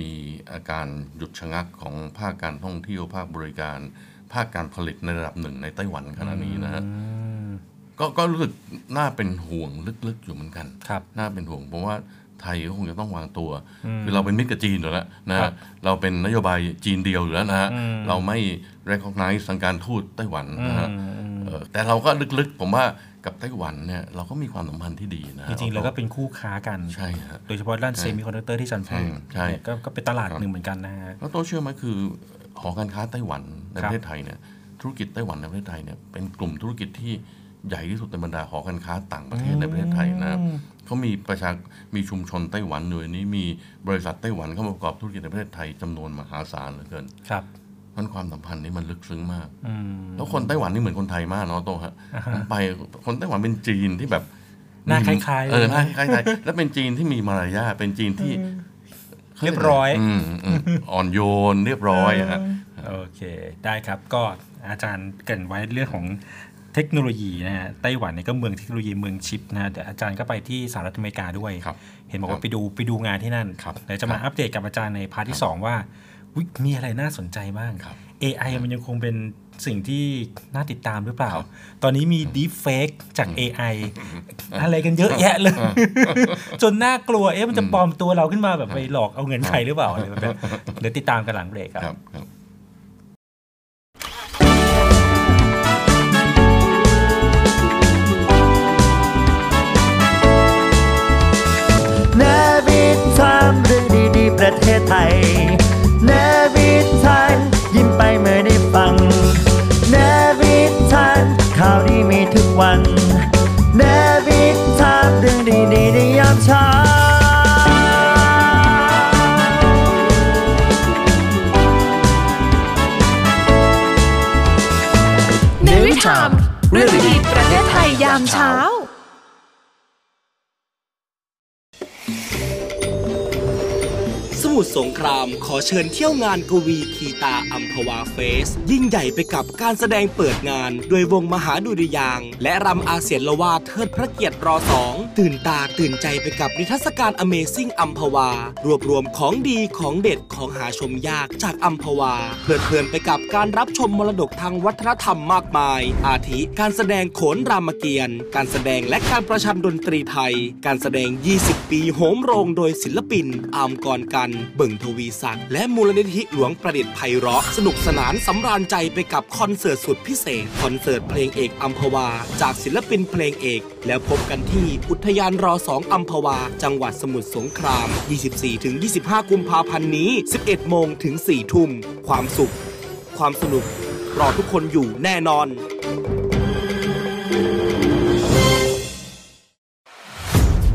มีอาการหยุดชะงักของภาคการท่องเที่ยวภาคบริการ ภาคการผลิตในระดับหนึ่งในไต้หวันขณะนี้นะฮะก็ก็รู้สึกน่าเป็นห่วงลึกๆอยู่เหมือนกันครับน่าเป็นห่วงเพราะว่าไทยก็คงจะต้องวางตัวอืมคือเราเป็นมิตรกับจีนอยู่แล้วนะครัฮะบเราเป็นนโยบายจีนเดียวอยู่แล้วนะฮะอืมเราไม่ recognize ทางการทูตไต้หวันนะฮะอืมอืมเออ แต่เราก็ลึกๆ ผมว่ากับไต้หวันเนี่ยเราก็มีความสัมพันธ์ที่ดีนะจริงๆเราก็เป็นคู่ค้ากันใช่ฮะโดยเฉพาะด้านใช่เซมิคอนดักเตอร์ที่อาจารย์พูดใช่เนี่ยก็ก็เป็นตลาดครับหนึ่งเหมือนกันนะฮะแล้วโตเชื่อไหมคือหอการค้าไต้หวันในปบระเทศไทยครับเนี่ยธุรกิจไต้หวันในประเทศไทยเนี่ยเป็นกลุ่มธุรกิจที่ใหญ่ที่สุดในบรรดาหอการค้าต่างประเทศในประเทศไทยนะครับเขามีประชา มีชุมชนไต้หวันอยู่ในนี้มีบริษัทไต้หวันเข้ามาประกอบธุรกิจในประเทศไทยจำนวนมหาศาลเหลือเกิน ครับ มันความสัมพันธ์นี้มันลึกซึ้งมากอืมแล้วคนไต้หวันนี่เหมือนคนไทยมากเนาะโตฮะอ่าฮะผมไปคนไต้หวันเป็นจีนที่แบบหน้าคล้ายๆเออหน้าคล้ายๆไทยแล้วเป็นจีนที่มีมารยาทเป็นจีนที่เรียบร้อยมอืมอ่อนโยนเรียบร้อยอะฮะโอเคได้ครับก็อาจารย์เกริ่นไว้เรื่องของเทคโนโลยีนะฮะไต้หวันเนี่ยก็เมืองเทคโนโลยีเมืองชิปนะฮะเดี๋ยวอาจารย์ก็ไปที่สหรัฐอเมริกาด้วยครับเห็นบอกว่าครับไปดูไปดูงานที่นั่นครับเดี๋ยวจะมาครับอัปเดตกับอาจารย์ใน part ที่สองว่า มีอะไรน่าสนใจบ้างครับ AI มันยังคงเป็นสิ่งที่น่าติดตามหรือเปล่า ตอนนี้มี deep fake จาก AI อะไรกันเยอะแยะเลย จนน่ากลัว เอ๊ะ มันจะปลอมตัวเราขึ้นมาแบบไปหลอกเอาเงินใครหรือเปล่าอะไรแบบนี้เดี๋ยวติดตามกันหลังเบรกครับครับครับเนวิทามเรื่องดีๆประเทศไทยเนวิทานยิ้มไปเมื่อได้ฟังเนวิทานข่าวดีมีทุกวันเนวิทามเรื่องดีๆในยามเช้าในวิถามเรื่องดีประเทศไทยยามเช้า มุทรสงคราม ขอเชิญเที่ยวงานกวีคีตาอัมพวาเฟส ยิ่งใหญ่ไปกับการแสดงเปิดงาน โดยวงมหาดุริยางและรำอาเซียนละวาเทิดพระเกียรติรอสองตื่นตาตื่นใจไปกับนิทรรศการ Amazing อัมพวา รวบรวมของดีของเด็ดของหาชมยากจากอัมพวา เพลิดเพลินไปกับการรับชมมรดกทางวัฒนธรรมมากมาย อาทิการแสดงโขนรามเกียรติ์การแสดงและการประชันดนตรีไทย การแสดง 20 ปีโหมโรงโดยศิลปินอามกรกันเบิ่งทวีศักดิ์และมูลนิธิหลวงประดิษฐ์ไพเราะ สนุกสนานสำราญใจไปกับคอนเสิร์ตสุดพิเศษ คอนเสิร์ตเพลงเอกอัมพวา จากศิลปินเพลงเอก แล้วพบกันที่อุทยานรอสองอัมพวา จังหวัดสมุทรสงคราม 24-25 กุมภาพันธ์นี้ 11 โมงถึง 4 ทุ่ม ความสุข ความสนุกรอทุกคนอยู่แน่นอน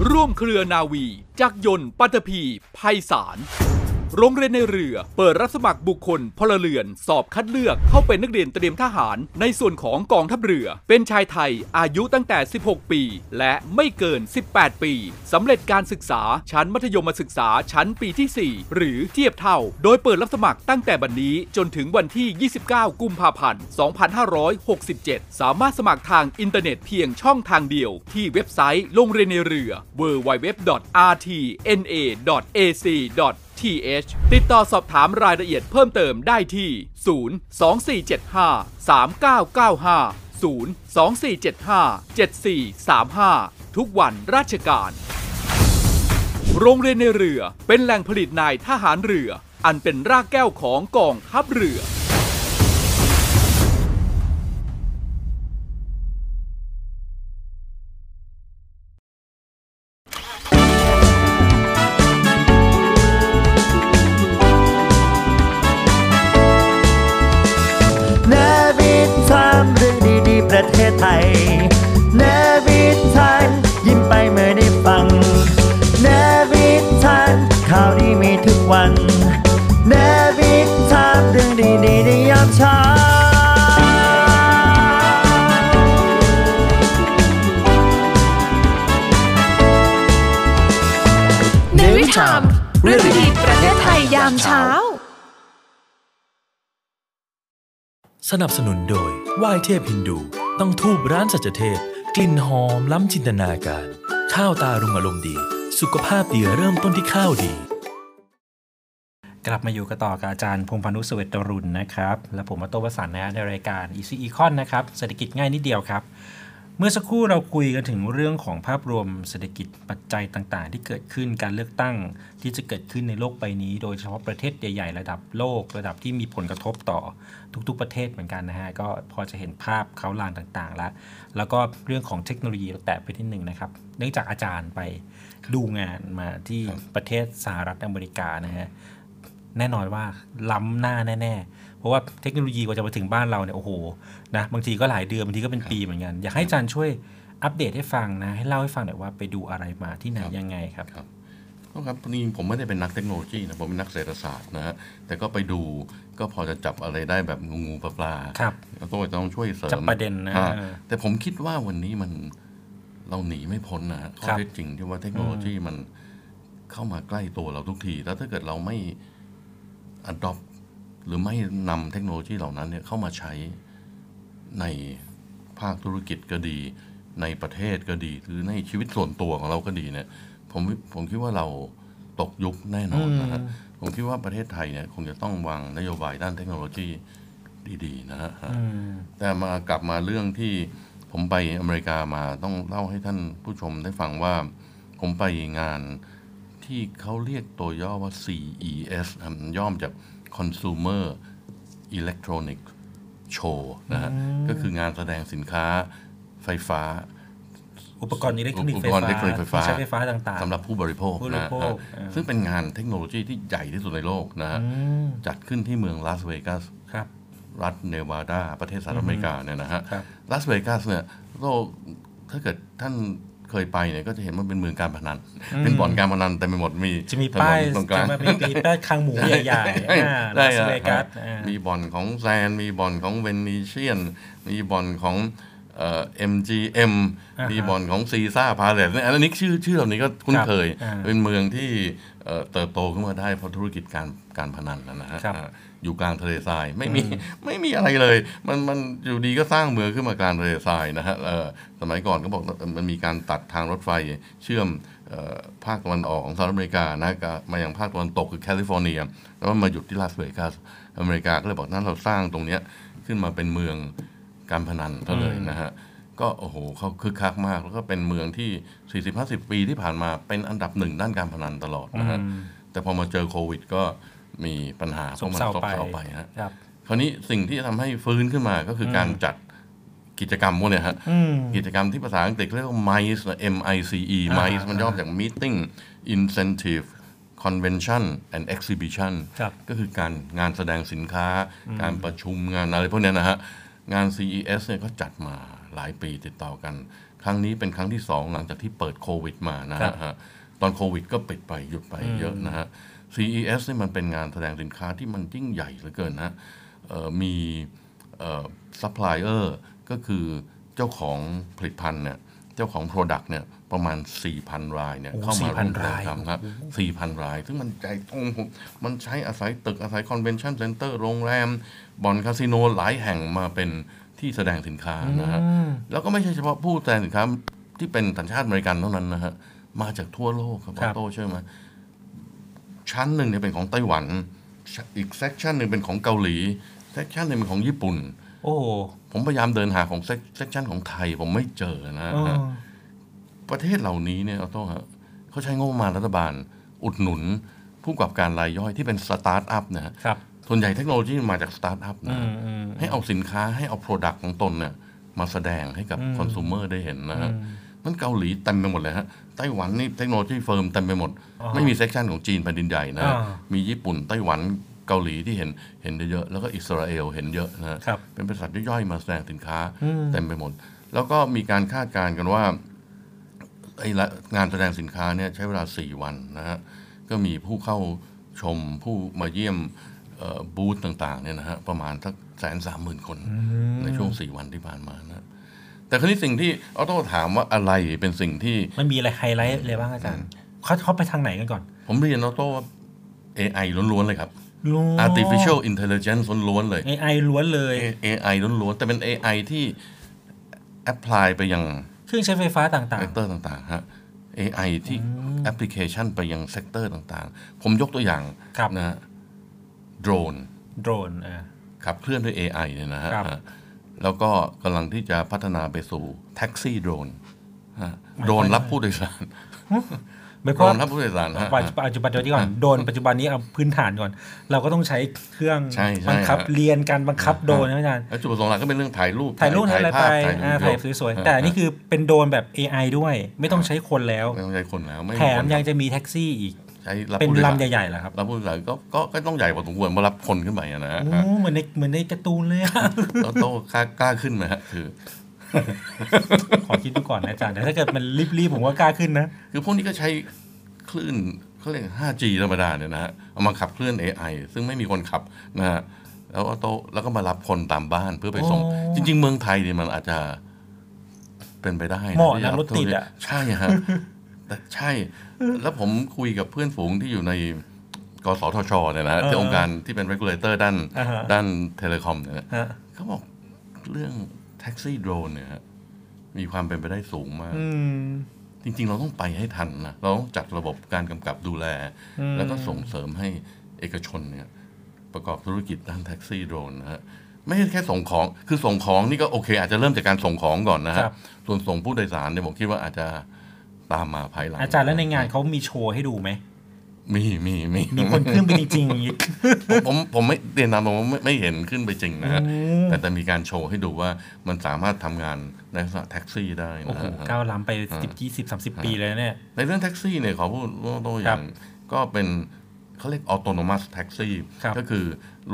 ร่วมเครือนาวี จักรยนต์ปัตภีภัยสาร โรงเรียนในเรือ เปิดรับสมัครบุคคลพลเรือน สอบคัดเลือกเข้าเป็นนักเรียนเตรียมทหาร ในส่วนของกองทัพเรือ เป็นชายไทย อายุตั้งแต่ 16 ปี และไม่เกิน 18 ปีสำเร็จการศึกษาชั้นมัธยมศึกษาชั้นปีที่ 4 หรือเทียบเท่า โดยเปิดรับสมัครตั้งแต่บัดนนี้จนถึงวันที่ 29 กุมภาพันธ์ 2567 สามารถสมัครทางอินเทอร์เน็ตเพียงช่องทางเดียว ที่เว็บไซต์โรงเรียนนายเรือ www.rtna.ac th ติดต่อสอบถามรายละเอียดเพิ่มเติมได้ที่ 02475 3995 02475 7435 ทุกวันราชการ โรงเรียนในเรือเป็นแหล่งผลิตนายทหารเรือ อันเป็นรากแก้วของกองทัพเรือ นับสนุนโดยไหว้เทพฮินดู ต้องทูบร้านสัจเทพ กลิ่นหอมล้ำจินตนาการ ข้าวตารุงอารมณ์ดี สุขภาพดีเริ่มต้นที่ข้าวดี กลับมาอยู่กันต่อกับอาจารย์พงพานุสเวตรุณนะครับ และผมมาโตวสันต์นะในรายการ Easy Econ นะครับเศรษฐกิจง่ายนิดเดียวครับ เมื่อสักครู่เราคุยกันถึงเรื่องของภาพรวมเศรษฐกิจปัจจัยต่างๆ ที่เกิดขึ้นการเลือกตั้งที่จะเกิดขึ้นในโลกใบนี้ โดยเฉพาะประเทศใหญ่ๆ ระดับโลก ระดับที่มีผลกระทบต่อทุกๆประเทศเหมือนกันนะฮะก็พอจะเห็นภาพเขาลางต่างๆ แล้ว แล้วก็เรื่องของเทคโนโลยีเราแตะไปนิดหนึ่งนะครับ เนื่องจากอาจารย์ไปดูงานมาที่ประเทศสหรัฐอเมริกานะฮะแน่นอนว่าล้ำหน้าแน่ ๆ ราะว่าเทคโนโลยีกว่าจะมาถึงบ้านเราเนี่ยโอ้โหนะบางทีก็หลายเดือนบางทีก็เป็นปีเหมือนกัน อยากให้อาจารย์ช่วยอัปเดตให้ฟังนะ ให้เล่าให้ฟังหน่อยว่าไปดูอะไรมาที่ไหนครับยังไงครับครับก็ครับนี่ผมไม่ได้เป็นนักเทคโนโลยีนะผมเป็นนักเศรษฐศาสตร์นะฮะแต่ก็ไปดูก็พอจะจับอะไรได้แบบงูงูปลาปลาๆครับแล้วต้องต้องช่วยเสริมจับประเด็นนะอ่าเออแต่ผมคิดว่าวันนี้มันเราหนีไม่พ้นนะฮะข้อครับเท็จจริงที่ว่าเทคโนโลยีมันเข้ามาใกล้ตัวเราทุกที แล้วถ้าเกิดเราไม่ adopt หรือไม่นำเทคโนโลยีเหล่านั้นเนี่ยเข้ามาใช้ในภาคธุรกิจก็ดี ในประเทศก็ดี หรือในชีวิตส่วนตัวของเราก็ดีเนี่ยผมผมคิดว่าเราตกยุคแน่นอนนะฮะผมคิดว่าประเทศไทยเนี่ยคงจะต้องวางนโยบายด้านเทคโนโลยีดีๆนะฮะแต่มากลับมาเรื่องที่ผมไปอเมริกามาต้องเล่าให้ท่านผู้ชมได้ฟังว่า ผมไปงานที่เขาเรียกตัวย่อว่า CES ครับย่อมจาก Consumer Electronic Show นะฮะก็คืองานแสดงสินค้าไฟฟ้า อุปกรณ์อิเล็กทรอนิกส์ไฟอุปกรณ์ฟ้าอิเล็กทรอนิกส์ไฟฟ้าที่ใช้ไฟฟ้าต่างๆสำหรับผู้บริโภคผู้บรินะโภคฮะเออซึ่งเป็นงานเทคโนโลยีที่ใหญ่ที่สุดในโลกนะฮะอืมจัดขึ้นที่เมืองลาสเวกัสครับรัฐเนวาดา ประเทศสหรัฐอเมริกาเนี่ยนะฮะครับลาสเวกัสเนี่ยก็ถ้าเกิดท่าน เคยไปเนี่ยก็จะเห็นว่าเป็นเมืองการพนัน เป็นบ่อนการพนันแต่ไม่หมดมีจะมีป้ายถนนตรงกลางจะมีมีป้ายคางหมูใหญ่ๆอ่าได้ลาสเวกัสฮะอ่ามีบ่อนของแซนด์ มีบ่อนของเวนิเชียน มีบ่อนของเอ่อ MGM อ่าฮะมีบ่อนของซีซ่าพาเลสเนี่ยอันนี้ชื่อชื่อเหล่านี้ก็คุ้นเคยครับอ่าเป็นเมืองที่เอ่อเติบโตขึ้นมาได้เพราะธุรกิจการการพนันนะฮะครับ อ่าอยู่กลางทะเลทรายไม่มีไม่มีอะไรเลย มันมันอยู่ดีก็สร้างเมืองขึ้นมากลางทะเลทรายนะฮะเอ่อสมัยก่อนก็บอกมันมีการตัดทางรถไฟเชื่อมเอ่อภาคตะวันออกของสหรัฐอเมริกานะกับมายังภาคตะวันตกคือแคลิฟอร์เนีย แล้วมันมาหยุดที่ลาสเวกัสอเมริกาก็เลยบอกนั้นเราสร้างตรงเนี้ยขึ้นมาเป็นเมืองการพนันซะเลยนะฮะก็โอ้โหเขาคึกคักมาก แล้วก็เป็นเมืองที่ 40-50 ปีที่ผ่านมาเป็นอันดับหนึ่งด้านการพนันตลอดนะฮะแต่พอมาเจอโควิดก็ มีปัญหาซบเซาพระมันไปซบเซาไปฮะครับคราวนี้สิ่งที่จะทำให้ฟื้นขึ้นมาก็คือการจัดกิจกรรมพวกเนี้ยฮะอืมกิจกรรมที่ภาษาอังกฤษเรียกว่า MICE นะ M I C E อ่า MICE มันย่อมาจาก Meeting Incentive Convention and Exhibition ครับก็คือการงานแสดงสินค้า การประชุมงานอะไรพวกเนี้ยนะฮะ งาน CES เนี่ยก็จัดมาหลายปีติดต่อกัน ครั้งนี้เป็นครั้งที่สองหลังจากที่เปิดโควิดมานะครัฮะบตอนโควิดก็ปิดไปหยุดไปเยอะนะฮะ CES นี่มันเป็นงานแสดงสินค้าที่มันยิ่งใหญ่เหลือเกินนะเอ่อมีซัพพลายเออร์ก็คือเจ้าของผลิตภัณฑ์เนี่ยเจ้าของ Product เนี่ยประมาณ 4,000 รายเนี่ยโอ้เข้ามาร่วม4,000กิจรายกรรมครับ 4,000 ราย ซึ่งมันใหญ่โตผมมันใช้อาศัยตึกอาศัย convention center โรงแรมบ่อนคาสิโนหลายแห่งมาเป็นที่แสดงสินค้านะฮะแล้วก็ไม่ใช่เฉพาะผู้แสดงสินค้าที่เป็นสัญชาติอเมริกันเท่านั้นนะฮะมาจากทั่วโลกครับอครัอบโต้เชื่อไหม ชั้นหนึ่งเนี่ยเป็นของไต้หวัน อีก section หนึ่งเป็นของเกาหลีsection หนึ่งเป็นของญี่ปุ่น โอ้ผมพยายามเดินหาของ section ของไทย ผมไม่เจอนะเออฮะประเทศเหล่านี้เนี่ยออโต้ฮะเขาใช้งบประมาณรัฐบาล อุดหนุนผู้ประกอบการรายย่อยที่เป็นสตาร์ทอัพนะฮะครับส่วนใหญ่เทคโนโลยีมันมาจากสตาร์ทอัพอืนะมอืมให้เอาสินค้าให้เอา product ของตนเนี่ยมาแสดงให้กับอืมคอน sumer ได้เห็นนะฮะอื มมันเกาหลีเต็มไปหมดเลยฮะไต้หวันนี่ technology firm เต็มไปหมดอ๋อไม่มี section ของจีนแผ่นดินใหญ่นะฮะอ่ามีญี่ปุ่นไต้หวันเกาหลีที่เห็นเห็นเยอะๆแล้วก็อิสราเอลเห็นเยอะนะฮะครับเป็นบริษัทย่อยๆมาแสดงสินค้าอืมเต็มไปหมด แล้วก็มีการคาดการณ์กันว่าไอ้ละงานแสดงสินค้าเนี่ยใช้เวลา 4 วันนะฮะก็มีผู้เข้าชมผู้มาเยี่ยมเอ่อบูธต่างๆเนี่ยนะฮะประมาณสักแสนสามหมื่นคนในช่วง 4 วันที่ผ่านมานะ แต่คราวนี้สิ่งที่ออโต้ถามว่าอะไรเป็นสิ่งที่มันมีอะไรไฮไลท์เลยบ้างอาจารย์เขาเขาไปทางไหนกันก่อน ผมเรียนออโต้ว่า AI ล้วนๆเลยครับรู้ artificial intelligence ล้วนๆเลย AI ล้วนเลย AI ล้วนๆแต่เป็น AI ที่ apply ไปยังเครื่องใช้ไฟฟ้าต่าง sector ต่างๆฮะ AI ที่แอปพลิเคชันไปยัง sector ต่างๆ ผมยกตัวอย่างครับนะฮะโดรนๆโดรนอ่าขับเคลื่อนด้วย AI เนี่ยนะฮะครับฮะ แล้วก็กำลังที่จะพัฒนาไปสู่แท็กซี่โดรนฮะโดรนรับผู้โดยสารไม่เพโดรราะนรับผู้โดยสารฮะปัจจุบันเดี๋ยวนี้ก่อนโดรนปัจจุบันนี้เอาพื้นฐานก่อน เราก็ต้องใช้เครื่องใช่ใช่บัคับฮะเรียนการบังคับโดรนนะอาจารย์แล้วจุดประสงค์หลักก็เป็นเรื่องถ่ายรูปถ่ายรูปถ่ายอะไรไปภาพถ่ายอ่าวิถ่ายดีโอสวยฮะๆแต่อันนี่คือเป็นโดรนแบบ AI ด้วย ไม่ต้องใช้คนแล้วไม่ต้องใช้คนแล้วไม่แถมคนยังจะมีแท็กซี่อีก ใช้รับเป็นผู้โดยสารลำใหญ่ๆเหรอครับรับผู้โดยสารก็ก็ก็ต้องใหญ่พอสมควรมารับคนขึ้นไปอะนะฮะโอ้เหมือนในเหมือนในการ์ตูนเลยอะแล้วโตกล้ากล้าขึ้นไหมฮะคือ ขอคิดดูก่อนนะอาจารย์แต่ถ้าเกิดมันรีบๆผมว่ากล้าขึ้นนะ คือพวกนี้ก็ใช้คลื่นเขาเรียก 5G ธรรมดาเนี่ยนะฮะ เอามาขับเคลื่อน AI ซึ่งไม่มีคนขับนะฮะ แล้วก็โตแล้วก็มารับคนตามบ้านเพื่อไปส่ง โอ้จริง ๆ เมืองไทยเนี่ยมันอาจจะเป็นไปได้เหมาะนะที่จรถติดอะ ใช่ฮะ แต่ใช่ แล้วผมคุยกับเพื่อนฝูงที่อยู่ในกสทชเนี่ยนะฮะที่องค์การที่เป็น regulator ด้านอ่าฮะด้าน telecom เนี่ยนะฮะเขาบอกเรื่องแท็กซี่โดรนเนี่ยฮะมีความเป็นไปได้สูงมากอืมจริง ๆ เราต้องไปให้ทันนะเราต้องจัดระบบการกำกับดูแลอืมแล้วก็ส่งเสริมให้เอกชนเนี่ยประกอบธุรกิจด้านแท็กซี่โดรนนะฮะไม่ใช่แค่ส่งของ คือส่งของนี่ก็โอเค อาจจะเริ่มจากการส่งของก่อนนะฮะครับส่วนส่งผู้โดยสารเนี่ยผมคิดว่าอาจจะ ตามมาภายหลัง อาจารย์แล้วในงานเขามีโชว์ให้ดูไหมมีมีมีมีคนขึ้นไปจริงๆอย่างงี้ผมผมผมไม่เรียนตามตรงว่าไม่ไม่เห็นขึ้นไปจริงนะฮะอืมแต่แต่มีการโชว์ให้ดูว่ามันสามารถทำงานในลักษณะแท็กซี่ได้โอ้นะโหฮะก้าวล้ำไปสิบยี่สิบสามสิบปีเลยนะเนี่ยในเรื่องแท็กซี่เนี่ยขอพูดตัวอย่างก็เป็นเขาเรียก autonomous taxi ครับก็คือ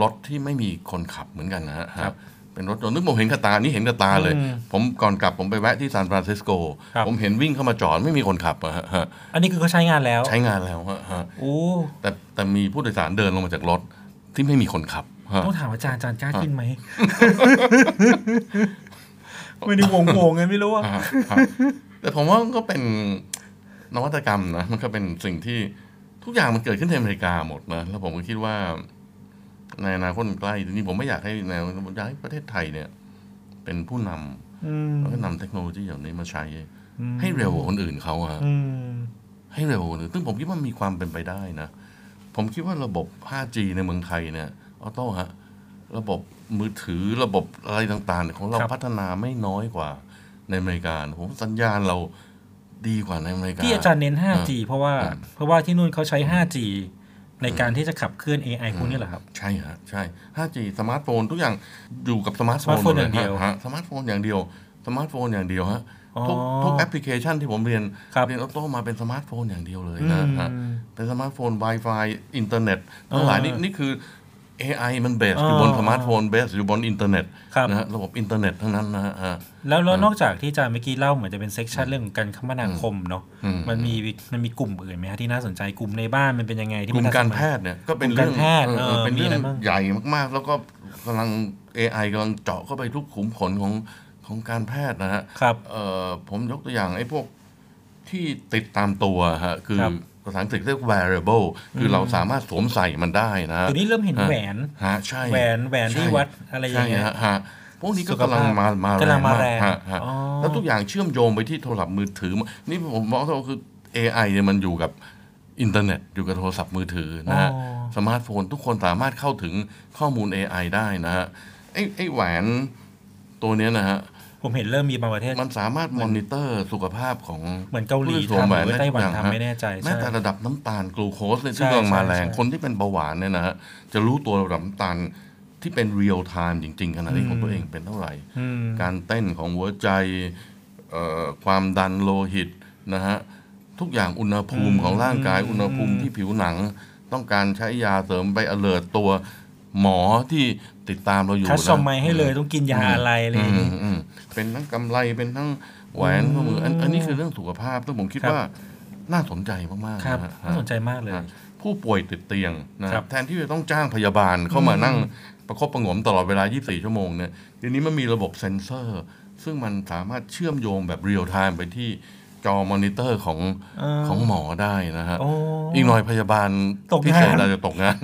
รถที่ไม่มีคนขับเหมือนกันนะฮะครับ เป็นรถยนต์นึกผมเห็นกับตา นี่เห็นกับตาเลยอืมผมก่อนกลับผมไปแวะที่ซานฟรานซิสโกครับผมเห็นวิ่งเข้ามาจอดไม่มีคนขับอะฮะฮะ อันนี้คือเขาใช้งานแล้ว ใช้งานแล้วฮะฮะโอ้แต่แต่มีผู้โดยสารเดินลงมาจากรถที่ไม่มีคนขับฮะต้องถามอาจารย์อาจารย์กล้าขึ้นไหมไม่ได้วงวงๆไงไม่รู้อะอ่าครับแต่ผมว่ามันก็เป็นนวัตกรรมนะมันก็เป็นสิ่งที่ทุกอย่างมันเกิดขึ้นในอเมริกาหมดนะแล้วผมก็คิดว่า ในอนาคตใกล้ทีนี้ผมไม่อยากให้แนวอยากให้ประเทศไทยเนี่ย เป็นผู้นำอืมแล้วก็นำเทคโนโลยีอย่างนี้มาใช้อืมให้เร็วกว่าคนอื่นเขาอะอืมให้เร็วกว่าคนอื่นซึ่งผมคิดว่ามีความเป็นไปได้นะ ผมคิดว่าระบบ 5G ในเมืองไทยเนี่ยออโต้ฮะระบบมือถือระบบอะไรต่างๆเนี่ยของเราครับพัฒนาไม่น้อยกว่าในอเมริกานะผมสัญญาณเราดีกว่าในอเมริกาที่อาจารย์เน้น 5G เพราะว่าอ่าเพราะว่าที่นู่นเขาใช้ 5G ในการที่จะขับเคลื่อน AI พวกนี้เหรอครับ ใช่ฮะใช่ 5G สมาร์ทโฟนทุกอย่างอยู่กับสมาร์ทโฟนสมาร์ทโฟนหมอย่างเดียวฮะสมาร์ทโฟนอย่างเดียวสมาร์ทโฟนอย่างเดียวฮะอ๋อทุกทุกแอปพลิเคชันที่ผมเรียนครับเรียนออโต้มาเป็นสมาร์ทโฟนอย่างเดียวเลยอืนะมฮะเป็นสมาร์ทโฟน Wi-Fi อินเทอร์เน็ตทั้งหลายนี่อ่านี่คือ AI มันเบสอยู่บนอ่าสมาร์ทโฟน base อยู่บนอินเทอร์เน็ตครับนะฮะระบบอินเทอร์เน็ตทั้งนั้นนะฮะฮะแล้วแล้วอ่านนอกจากที่อาจารย์เมื่อกี้เล่าเหมือนจะเป็น section เรื่องของการคมนาคมเนาะอืมมันมีมันมีกลุ่มอื่นไหมฮะที่น่าสนใจกลุ่มในบ้านมันเป็นยังไงที่กลุ่มนการทันสแพมัยทย์เนี่ยก็เป็นกลุ่มเรื่องการแพทย์เออเออเป็นมีเรื่องอะไรบ้างใหญ่มากๆ แล้วก็กำลัง AI กำลังเจาะเข้าไปทุกขุมขนของของการแพทย์นะฮะครับเอ่อผมยกตัวอย่างไอ้พวกที่ติดตามตัวฮะคือครับ ภาษาอังกฤษเรียก wearable คือเราสามารถสวมใส่มันได้นะฮะเดี๋ยวนี้เริ่มเห็นฮะแหวนฮะใช่แหวนแหวนที่ใช่วัดอะไรอย่างเงี้ยใช่ฮะฮะพวกนี้ก็สุขกำลังภาพมามากำลังมาแรงฮะฮะอ๋อแล้วทุกอย่างเชื่อมโยงไปที่โทรศัพท์มือถือ นี่ผมบอกว่าคือ AI เนี่ยมันอยู่กับอินเทอร์เน็ตอยู่กับโทรศัพท์มือถือนะฮะอ๋อสมาร์ทโฟนทุกคนสามารถเข้าถึงข้อมูล AI ได้นะฮะไอ้ไอ้แหวนตัวเนี้ยนะฮะ ผมเห็นเริ่มมีบางประเทศ มันสามารถมอนิเตอร์สุขภาพของเหมือนเกาหลีผู้ที่สวมแหวนทำหรือว่าไต้หวันด้ทุกอย่างทำไม่แน่ใจแม้ใช่แต่ระดับน้ำตาลกลูโคสเนี่ยใช่ที่กำลังมาแรงใช่คนที่เป็นเบาหวานเนี่ยนะฮะจะรู้ตัวระดับน้ำตาลที่เป็นเรียลไทม์จริงๆขณะที่ของตัวเองเป็นเท่าไหร่อืมการเต้นของหัวใจเอ่อความดันโลหิตนะฮะทุกอย่างอุณหภูมิของร่างกายอุณหภูมิที่ผิวหนัง ต้องการใช้ยาเสริมไปอเลิร์ตัว หมอที่ติดตามเราอยู่คัสนะตอมไมให้เลยต้องกินยาอะไรอะไรอย่างอืงี้มอืมเป็นทั้งกำไรเป็นทั้งแหวนข้อมืออันอันนี้คือเรื่องสุขภาพซึ่งผมคิดครับว่าน่าสนใจมากๆครับนะฮะน่าสนใจมากเลยฮะผู้ป่วยติดเตียงนะครับแทนที่จะต้องจ้างพยาบาลเข้ามานั่งประคบประหงมตลอดเวลา 24 ชั่วโมงเนี่ยเดี๋ยวนี้มันมีระบบเซ็นเซอร์ ซึ่งมันสามารถเชื่อมโยงแบบเรียลไทม์ไปที่จอมอนิเตอร์ของอ่าของหมอได้นะฮะโอ้อีกหน่อยพยาบาลตกงานพิเศษอาจจะตกงาน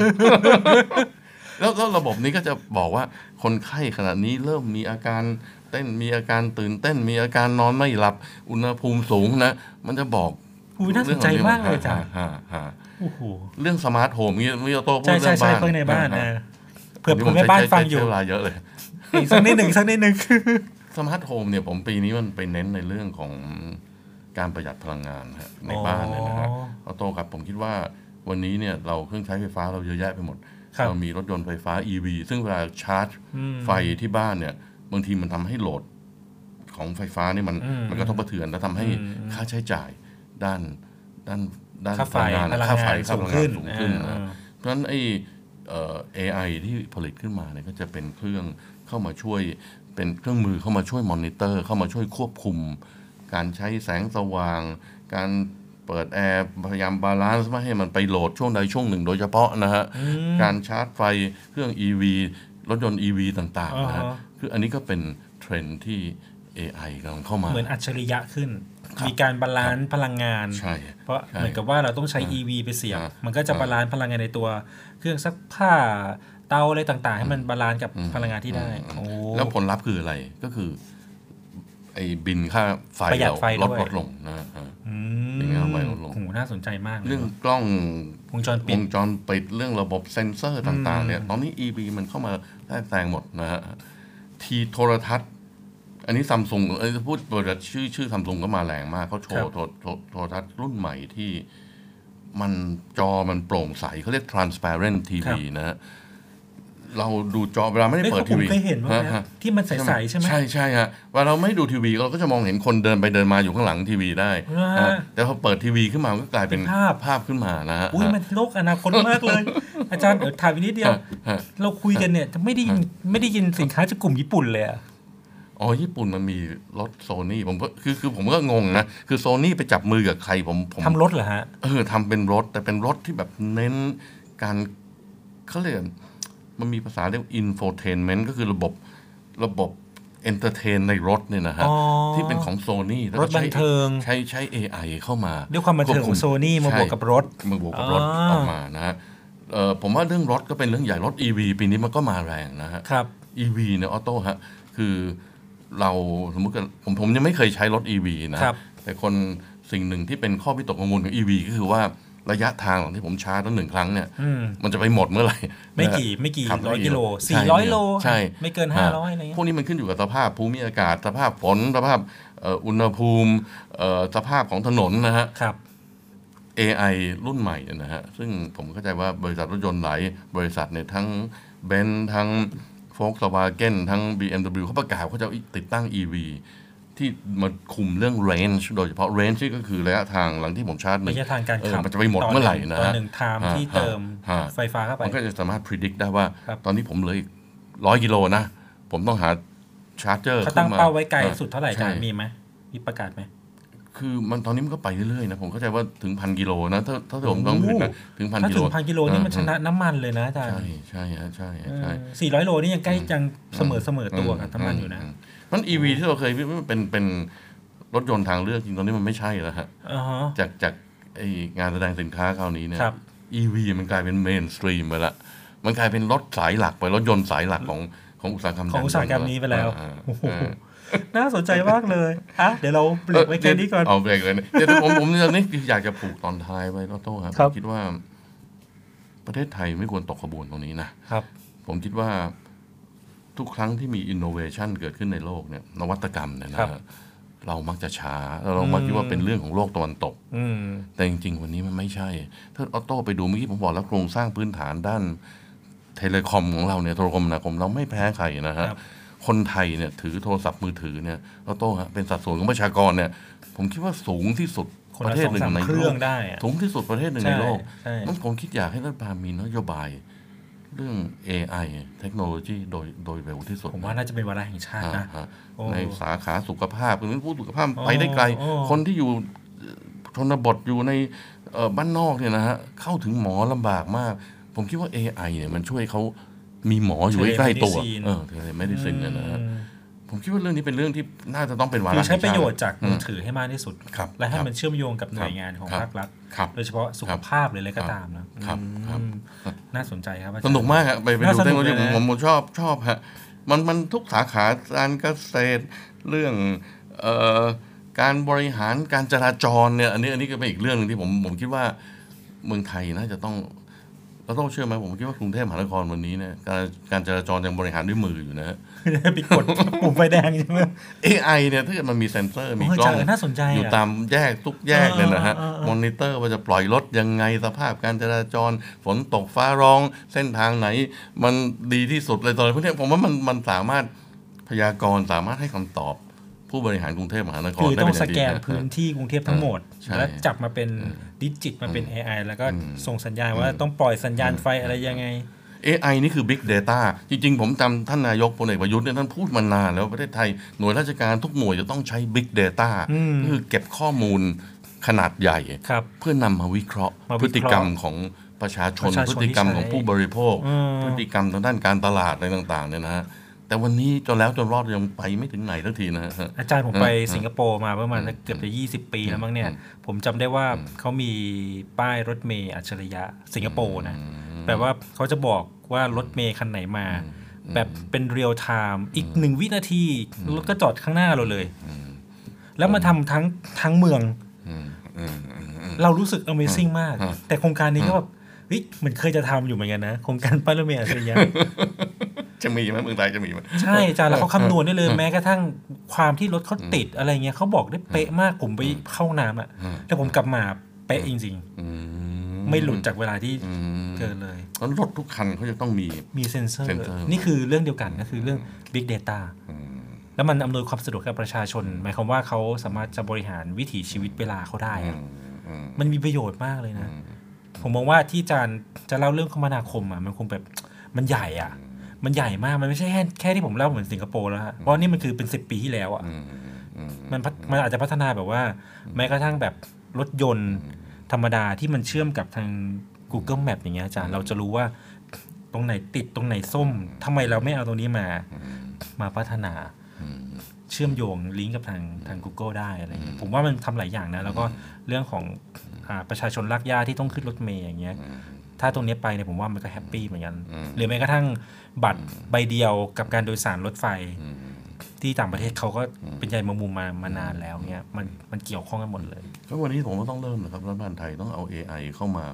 แล้วแล้วระบบนี้ก็จะบอกว่าคนไข้ขณะนี้เริ่มมีอาการเต้นมีอาการตื่นเต้นมีอาการนอนไม่หลับ อุณหภูมิสูงนะ มันจะบอกอุ๊ยน่าสนใจมากเลยอาจารย์ฮะฮะโอ้โหเรื่อง smart home นี่มิโตโต้พูดใช่เรื่ใช่องใช่บ้านเพิ่งในบ้านฮะนะฮะเผื่อผมเผื่อแม่บ้านฟังอยู่ใช้เวลาเยอะเลยอีกสักนิดหนึ่งสักนิดหนึ่ง smart home เนี่ยผมปีนี้มันไปเน้นในเรื่องของการประหยัดพลังงานฮะในบ้านเนี่ยนะฮะอ๋อออโต้ครับผมคิดว่าวันนี้เนี่ยเราเครื่องใช้ไฟฟ้าเราเยอะแยะไปหมดครับ เรามีรถยนต์ไฟฟ้า EV ซึ่งเวลาชาร์จอืมไฟที่บ้านเนี่ย บางทีมันทำให้ load ของไฟฟ้านี่มันอืมมันกระทบกระเทือน แล้วทำให้อืมค่าใช้จ่ายด้านด้านด้านค่าไฟพลังงานพลังงานค่าไฟสูค่างพลังขึ้งานนสูงขึ้นอ่านะเพราะฉะนั้นไอ้เอ่อ AI ที่ผลิตขึ้นมาเนี่ยก็จะเป็นเครื่องเข้ามาช่วยเป็นเครื่องมือเข้ามาช่วยมอนิเตอร์ เข้ามาช่วยควบคุม การใช้แสงสว่าง การ เปิดแอร์พยายาม balance ไม่ให้มันไป load ช่วงใดช่วงหนึ่งโดยเฉพาะนะฮะการชาร์จไฟเครื่อง EV รถยนต์ EV ต่างๆนะฮะอ่าฮะคืออันนี้ก็เป็นเทรนด์ที่ AI กำลังเข้ามา เหมือนอัจฉริยะขึ้นครับมีการ balance พลังงานใช่เพราะใช่เหมือนกับว่าเราต้องใช้อ่า EV ไปเสียบอ่ามันก็จะอ่า balance พลังงานในตัว เครื่องซักผ้าเตาอะไรต่างๆ ให้มัน balance กับอืมพลังงานที่ได้อืมโอ้แล้วผลลัพธ์คืออะไรก็คือ ไอ้บิลค่าไฟประหยัดเราไฟลดด้วยลดลงนะฮะ อืเป็นไงครับไม่ลดลงโหน่าสนใจมากเลยเรื่องกล้องวงจรปิวด งจรปิดเรื่องระบบเซ็นเซอร์ต่าง ๆ เนี่ยอืมตอนนี้ EV มันเข้ามาได้แซงหมดนะฮะ ทีโทรทัศน์ อันนี้ซัมซุงเอ้ยพูดบริษัทชื่อชื่อซัมซุงก็มาแรงมากเขาโชว์โทรโทรโทรทัศน์รุ่นใหม่ที่มันจอมันโปร่งใสเขาเรียก transparent TV นะฮะ เราดูจอเวลาไม่ได้เฮ้ยเปิดผทีมวีเคยเห็นว่าฮะที่มันใสๆใช่ไหมใช่ใช่ฮะเวลาเราไม่ดูทีวีเราก็จะมองเห็นคนเดินไปเดินมาอยู่ข้างหลังทีวีได้ว้าฮะแต่พอเปิดทีวีขึ้นมามันก็กลายเป็นเป็นภาพภาพขึ้นมานะฮะอุ้ยมันโลกอนาคตมากเลย อาจารย์เดี๋ยวถามอีกนิดเดียวฮะฮะเราคุยกันเนี่ยจะไม่ได้ยินไม่ได้ยินสินค้าจากกลุ่มญี่ปุ่นเลยอะอ๋อ ญี่ปุ่นมันมีรถโซนี่ผมก็คือคือผมก็งงนะ คือโซนี่ไปจับมือกับใครผมผมทำรถเหรอฮะ เออทำเป็นรถแต่เป็นรถที่แบบเน้นการเขาเรียก มันมีภาษาเรียก infotainment ก็คือระบบระบบentertain ในรถเนี่ยนะฮะอ๋อที่เป็นของโซนี่รถบันเทิงใช้ใช้ AI เข้ามา ด้วยความบันเทิงของ Sony มาบวกกับรถใช่มาบวกกับรถอ๋อออกมานะฮะเอ่อผมว่าเรื่องรถก็เป็นเรื่องใหญ่รถ EV ปีนี้มันก็มาแรงนะฮะครับ EV เนี่ยออโต้ฮะคือเราสมมติกันผมผมยังไม่เคยใช้รถ EV นะครับแต่คนสิ่งหนึ่งที่เป็นข้อวิตกกังวลของ EV ก็คือว่า ระยะทางที่ผมชาร์จแล้วหนึ่งครั้งเนี่ยอืมมันจะไปหมดเมื่อไหร่ ไม่นะฮะกี่ไม่กี่ขับร้อยด้กิโลใช่400โลใช่ไม่เกินฮะ500อะไรเงี้ยพวกนี้มันขึ้นอยู่กับสภาพภูมิอากาศ สภาพฝนสภาพเอ่ออุณหภูมิเอ่อสภาพของถนนนะฮะครับ AI รุ่นใหม่เนี่ยนะฮะซึ่งผมเข้าใจว่าบริษัทรถยนต์หลายบริษัทเนี่ยทั้งเบนทั้ง Volkswagen ทั้ง BMW เขาประกาศว่าเขาจะติดตั้ง EV ที่มาคุมเรื่อง range โดยเฉพาะ range นี่ก็คือระยะทางหลังที่ผมชาร์จหนึ่ระงยะทางการเออขับมันจะไปหมดเมื่อไหร่นะต่อฮะหนึ่งไทม์ฮะที่เติมฮะไฟฟ้าเข้าไป มันก็จะสามารถ predict ได้ว่าครับตอนนี้ผมเหลยร้อยกิโลนะ ผมต้องหาชาร์จเจอร์เขาตั้งขึ้นมเป้าไว้ไกลสุดเท่าไหร่อาจารย์ใช่มีไหมมีประกาศไหมคือมันตอนนี้มันก็ไปเรื่อยๆนะผมเข้าใจว่าถึงพันกิโลนะถ้าถ้าผมต้องผิดนะถึงพันถ้ากิโลถึงพันกิโลนี่มันชนะน้ำมันเลยนะอาจารย์ใช่ใช่ฮะใช่ฮะใช่สี่ร้อยโลนี่ยังใกล้ยังเสมอเสมอตัวกับน้ำมันอยู่นะ มัน EV ที่เราเคยวิมันเป็นเป็นรถยนต์ทางเลือกจริงตอนนี้มันไม่ใช่แล้วฮะอ่าฮะ จากจากไองานแสดงสินค้าคราวนี้เนี่ย ครับ EV มันกลายเป็น mainstream ไปละ มันกลายเป็นรถสายหลักไปรถยนต์สายหลักของของอุตสาหกรรมของอุตสาหกรรมนี้ไปแล้วอ่าโอ้โหอ่า น่าสนใจมากเลยอะเดี๋ยวเราเบรกไว้แค่นี้ก่อน เอาเบรกเลยเนี่ยเดี๋ยวผมผมตอนนี้อยากจะผูกตอนท้ายไว้ก็โต้ครับครับ คิดว่า ประเทศไทยไม่ควรตกขบวนตรงนี้นะครับ ผมคิดว่า ทุกครั้งที่มีอินโนเวชันเกิดขึ้นในโลกเนี่ยนวัตกรรมเนี่ยนะฮะเรามักจะช้าแล้วเรามักคิดว่าเป็นเรื่องของโลกตะวันตก อืม แต่จริง ๆ วันนี้มันไม่ใช่ ถ้าออโต้ไปดูเมื่อกี้ผมบอกแล้วโครงสร้างพื้นฐานด้าน telecom ของเราเนี่ยโทรคมนาคมเราไม่แพ้ใครนะฮะ ครับ คนไทยเนี่ยถือโทรศัพท์มือถือเนี่ยออโต้ฮะเป็นสัดส่วนของประชากรเนี่ย ผมคิดว่าสูงที่สุดคนปละระเทศหนึ่สองงสามในเครื่โลองกได้อะ สูงที่สุดประเทศหนึ่งใช่ในโลกใช่ นั้นผมคิดอยากให้รัฐบาลมีนโยบาย เรื่อง AI เทคโนโลยีโดยโดยเร็วที่สุดผมว่าน่าจะเป็นวาระแห่งชาตินะฮะฮะโอ้ในสาขาสุขภาพคือผู้สุขภาพโอ้ไปได้ไกลโอ้คนที่อยู่เอ่อชนบทอยู่ในเอ่อบ้านนอกเนี่ยนะฮะเข้าถึงหมอลำบากมาก ผมคิดว่า AI เนี่ยมันช่วยเขามีหมออยู่ใกล้ๆตัว Telemedicine เออ telemedicine เนี่ยนะฮะอืม ผมคิดว่าเรื่องนี้เป็นเรื่องที่น่าจะต้องเป็นวาคือระใช้ประโยชน์แห่งจากมือถือให้มากที่สุดครับและให้ครับมันเชื่อมโยงกับหน่วยงานของครับภาครัฐครับโดยเฉพาะสุขภาพหรืออะไรก็ตามนะครับอืมครับน่าสนใจครับอาจารย์สนุกมากฮะไปไปน่าดูสเทนุคกโนโลยีเลยนะผมผมชอบชอบฮะมันมันทุกสาขาการเกษตรเรื่องเอ่อการบริหารการจราจรเนี่ยอันนี้อันนี้ก็เป็นอีกเรื่องหนึ่งที่ผมผมคิดว่าเมืองไทยน่าจะต้องเราต้องเชื่อไหมผมคิดว่ากรุงเทพมหานครวันนี้เนี่ยการการจราจรยังบริหารด้วยมืออยู่นะฮะ ไปกดปุ่มไฟแดงใช่ไหม AI เนี่ยถ้าเกิดมันมีเซ็นเซอร์มีโอ้ยกล้องอาจารย์น่าสนใจอะอยู่ตามแยกทุกแยกเลยนะฮะเออเออเออมอนิเตอร์ว่าจะปล่อยรถยังไงสภาพการจราจร ฝนตกฟ้าร้อง เส้นทางไหน มันดีที่สุดเลยตอนนี้พวกเนี้ยผมว่ามันมันสามารถพยากรณ์สามารถให้คำตอบผู้บริหารกรุงเทพมหานครคือได้ต้องเป็นอสย่างดีแกนนะพื้นที่กรุงเทพทั้งหมดใช่แล้วจับมาเป็นดิจิตมาเป็น AI แล้วก็ส่งสัญญาณว่าต้องปล่อยสัญญาณไฟอะไรยังไง AI นี่คือ Big Data จริงๆ ผมจำท่านนายกพลเอกประยุทธ์เนี่ยท่านพูดมานานแล้วประเทศไทยหน่วยราชการทุกหน่วยจะต้องใช้ Big Data อืมก็คือเก็บข้อมูลขนาดใหญ่ครับเพื่อนำมาวิเคราะห์มาพวิเคราะห์ฤติกรรมของประชาชนประชาชน พฤติกรรมของที่ใช้ผู้บริโภคอืมพฤติกรรมทางด้านการตลาดอะไรต่างๆเนี่ยนะฮะแต่วันนี้จนแล้วจนรอดยังไปไม่ถึงไหนสักทีนะฮะอาจารย์ผมไปอืมสิงคโปร์มาประมาณเกือบจะ 20 ปีแล้วมั้งเนี่ย ผมจำได้ว่าเขามีป้ายรถเมย์อัจฉริยะสิงคโปร์นะ แปลว่าเขาจะบอกว่ารถเมย์คันไหนมา แบบเป็น real time อีกหนึ่งวินาทีรถก็จอดข้างหน้าเราเลย แล้วมาทำทั้งทั้งเมืองอืมอืมอืมอืมเรารู้สึก Amazing มากอืมแต่โครงการนี้ก็แบบเฮ้ยเหมือนเคยจะทำอยู่เหมือนกันนะ โครงการป้ายรถเมล์อัจฉริยะจะมีไหมเมืองไทยจะมีไหมใช่อาจารย์แล้วเขาคำนวณได้เลยแม้กระทั่งความที่รถเขาติดอะไรเงี้ยเขาบอกได้เป๊ะมากผมไปเข้าห้องน้ำอะแต่ผมกลับมาเป๊ะจริงอืมๆ ไม่หลุดจากเวลาที่อืมเกินเลยแล้วรถทุกคันเขาจะต้องมีมีเซ็นเซอร์เซ็นเซอร์ นี่คือเรื่องเดียวกันก็คือเรื่อง Big Data แล้วมันอำนวยความสะดวกกับประชาชน หมายความว่าเขาสามารถจะบริหารวิถีชีวิตเวลาเขาได้อะอืมมันมีประโยชน์มากเลยนะ ผมมองว่าที่อาจารย์จะเล่าเรื่องคมนาคมอะมันคงแบบมันใหญ่อะ มันใหญ่มากมันไม่ใช่แค่แค่ที่ผมเล่าเหมือนสิงคโปร์แล้วฮะเพราะนี่มันคือเป็นสิบปีที่แล้วอะอืมอืมมันพัฒมันอาจจะพัฒนาแบบว่า แม้กระทั่งแบบรถยนต์ ธรรมดาที่มันเชื่อมกับทาง Google Map อย่างเงี้ยอาจารย์เราจะรู้ว่าตรงไหนติดตรงไหนส้มทำไมเราไม่เอาตรงนี้มามาพัฒนาเชื่อมโยงลิงก์กับทางทาง Google ได้อะไรเงี้ยผมว่ามันทำหลายอย่างนะ แล้วก็เรื่องของอ่าประชาชนรักยาที่ต้องขึ้นรถเมย์อย่างเงี้ยถ้าตรงเนี้ยไปเนี่ยผมว่ามันก็แฮปปี้เหมือนกัน หรือแม้กระทั่งบัตรใบเดียวกับการโดยสารรถไฟ ที่ต่างประเทศเขาก็เป็นใยแมงมุมมามานานแล้วเนี่ยมันมันเกี่ยวข้องกันหมดเลยก็วันนี้ผมก็ต้องเริ่มนะครับรัฐบาลไทยต้องเอา AI เข้ามา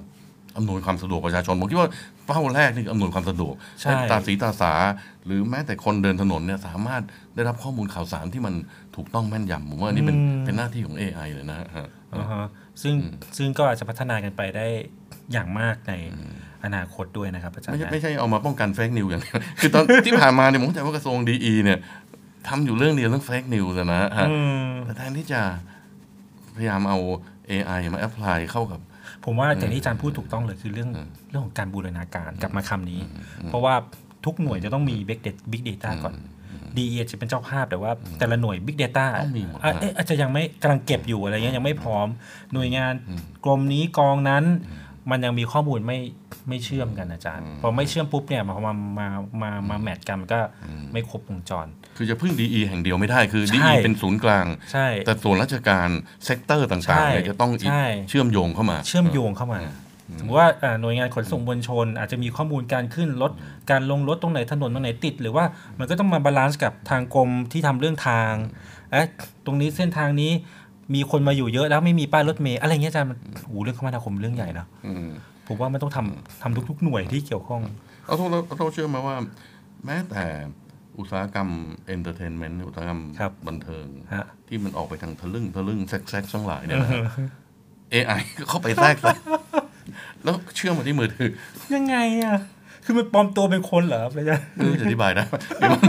อำนวยความสะดวกประชาชน ผมคิดว่าเป้าแรกนี่คืออำนวยความสะดวกใช่ห้ตาสีตาสา หรือแม้แต่คนเดินถนนเนี่ยสามารถได้รับข้อมูลข่าวสารที่มันถูกต้องแม่นยำผมว่าอันนี่เป็นเป็นหน้าที่ของ AI เลยนะฮะอ่าฮะซึ่งซึ่งก็อาจจะพัฒนากันไปได้อย่างมากในอนาคตด้วยนะครับอาจารย์ไม่ใช่นะไม่ใช่เอามาป้องกันเฟกนิวอย่างเดียวคือตอนที่ผ่านมาเนี่ยผมเข้าใจว่ากระทรวงดีเนี่ย ทำอยู่เรื่องเดียวเรื่องเฟกนิวส์นะฮะอืมแต่แทนที่จะพยายามเอา AI มาแอพพลายเข้ากับ ผมว่าอย่างที่อาจารย์พูดถูกต้องเลยคือเรื่องเรื่องของการบูรณาการกลับมาคำนี้ เพราะว่าทุกหน่วยจะต้องมี Big Data Big Data ก่อน DE จะเป็นเจ้าภาพแต่ว่าแต่ละหน่วย Big Data ต้องมีหมดอะเอ๊ะอาจจะยังไม่กำลังเก็บอยู่อะไรเงี้ยยังไม่พร้อมหน่วยงานกรมนี้กองนั้น มันยังมีข้อมูลไม่ไม่เชื่อมกันอาจารย์ พอไม่เชื่อมปุ๊บเนี่ยมามามามามา match กันมันก็ไม่ครบวงจร คือจะพึ่ง DE แห่งเดียวไม่ได้คือใช่ DE เป็นศูนย์กลาง ใช่ แต่ส่วนราชการ sector ต่างๆเนี่ยใช่จะต้องอีกใช่เชื่อมโยงเข้ามา เชื่อมโยงเข้ามาสมมติว่าอ่าหน่วยงานขนส่งมวลชน อาจจะมีข้อมูลการขึ้นรถการลงรถตรงไหนถนนตรงไหนติด หรือว่ามันก็ต้องมา balance กับทางกรมที่ทำเรื่องทางเอ๊ะตรงนี้เส้นทางนี้ มีคนมาอยู่เยอะแล้วไม่มีป้ายรถเมล์อะไรเงี้ยอาจารย์มันโอ้โหเรื่องคมนาคมเรื่องใหญ่นะอืมผมว่ามันต้องทำทำทุกๆหน่วยที่เกี่ยวข้องเอาโทษเอาโทษเชื่อมาว่า แม้แต่อุตสาหกรรมเอนเตอร์เทนเมนต์อุตสาหกรรมครับบันเทิงฮะที่มันออกไปทางทะลึ่งทะลึ่งแซกแซกทั้งหลายเนี่ยนะฮะ AI ก็เข้าไปแทรกแซกแล้วเชื่อมมาที่มือถือยังไงอะ คือมันปลอมตัวเป็นคนเหรอครับอาจารย์ไม่รู้จะอธิบายได้เดี๋ยวมัน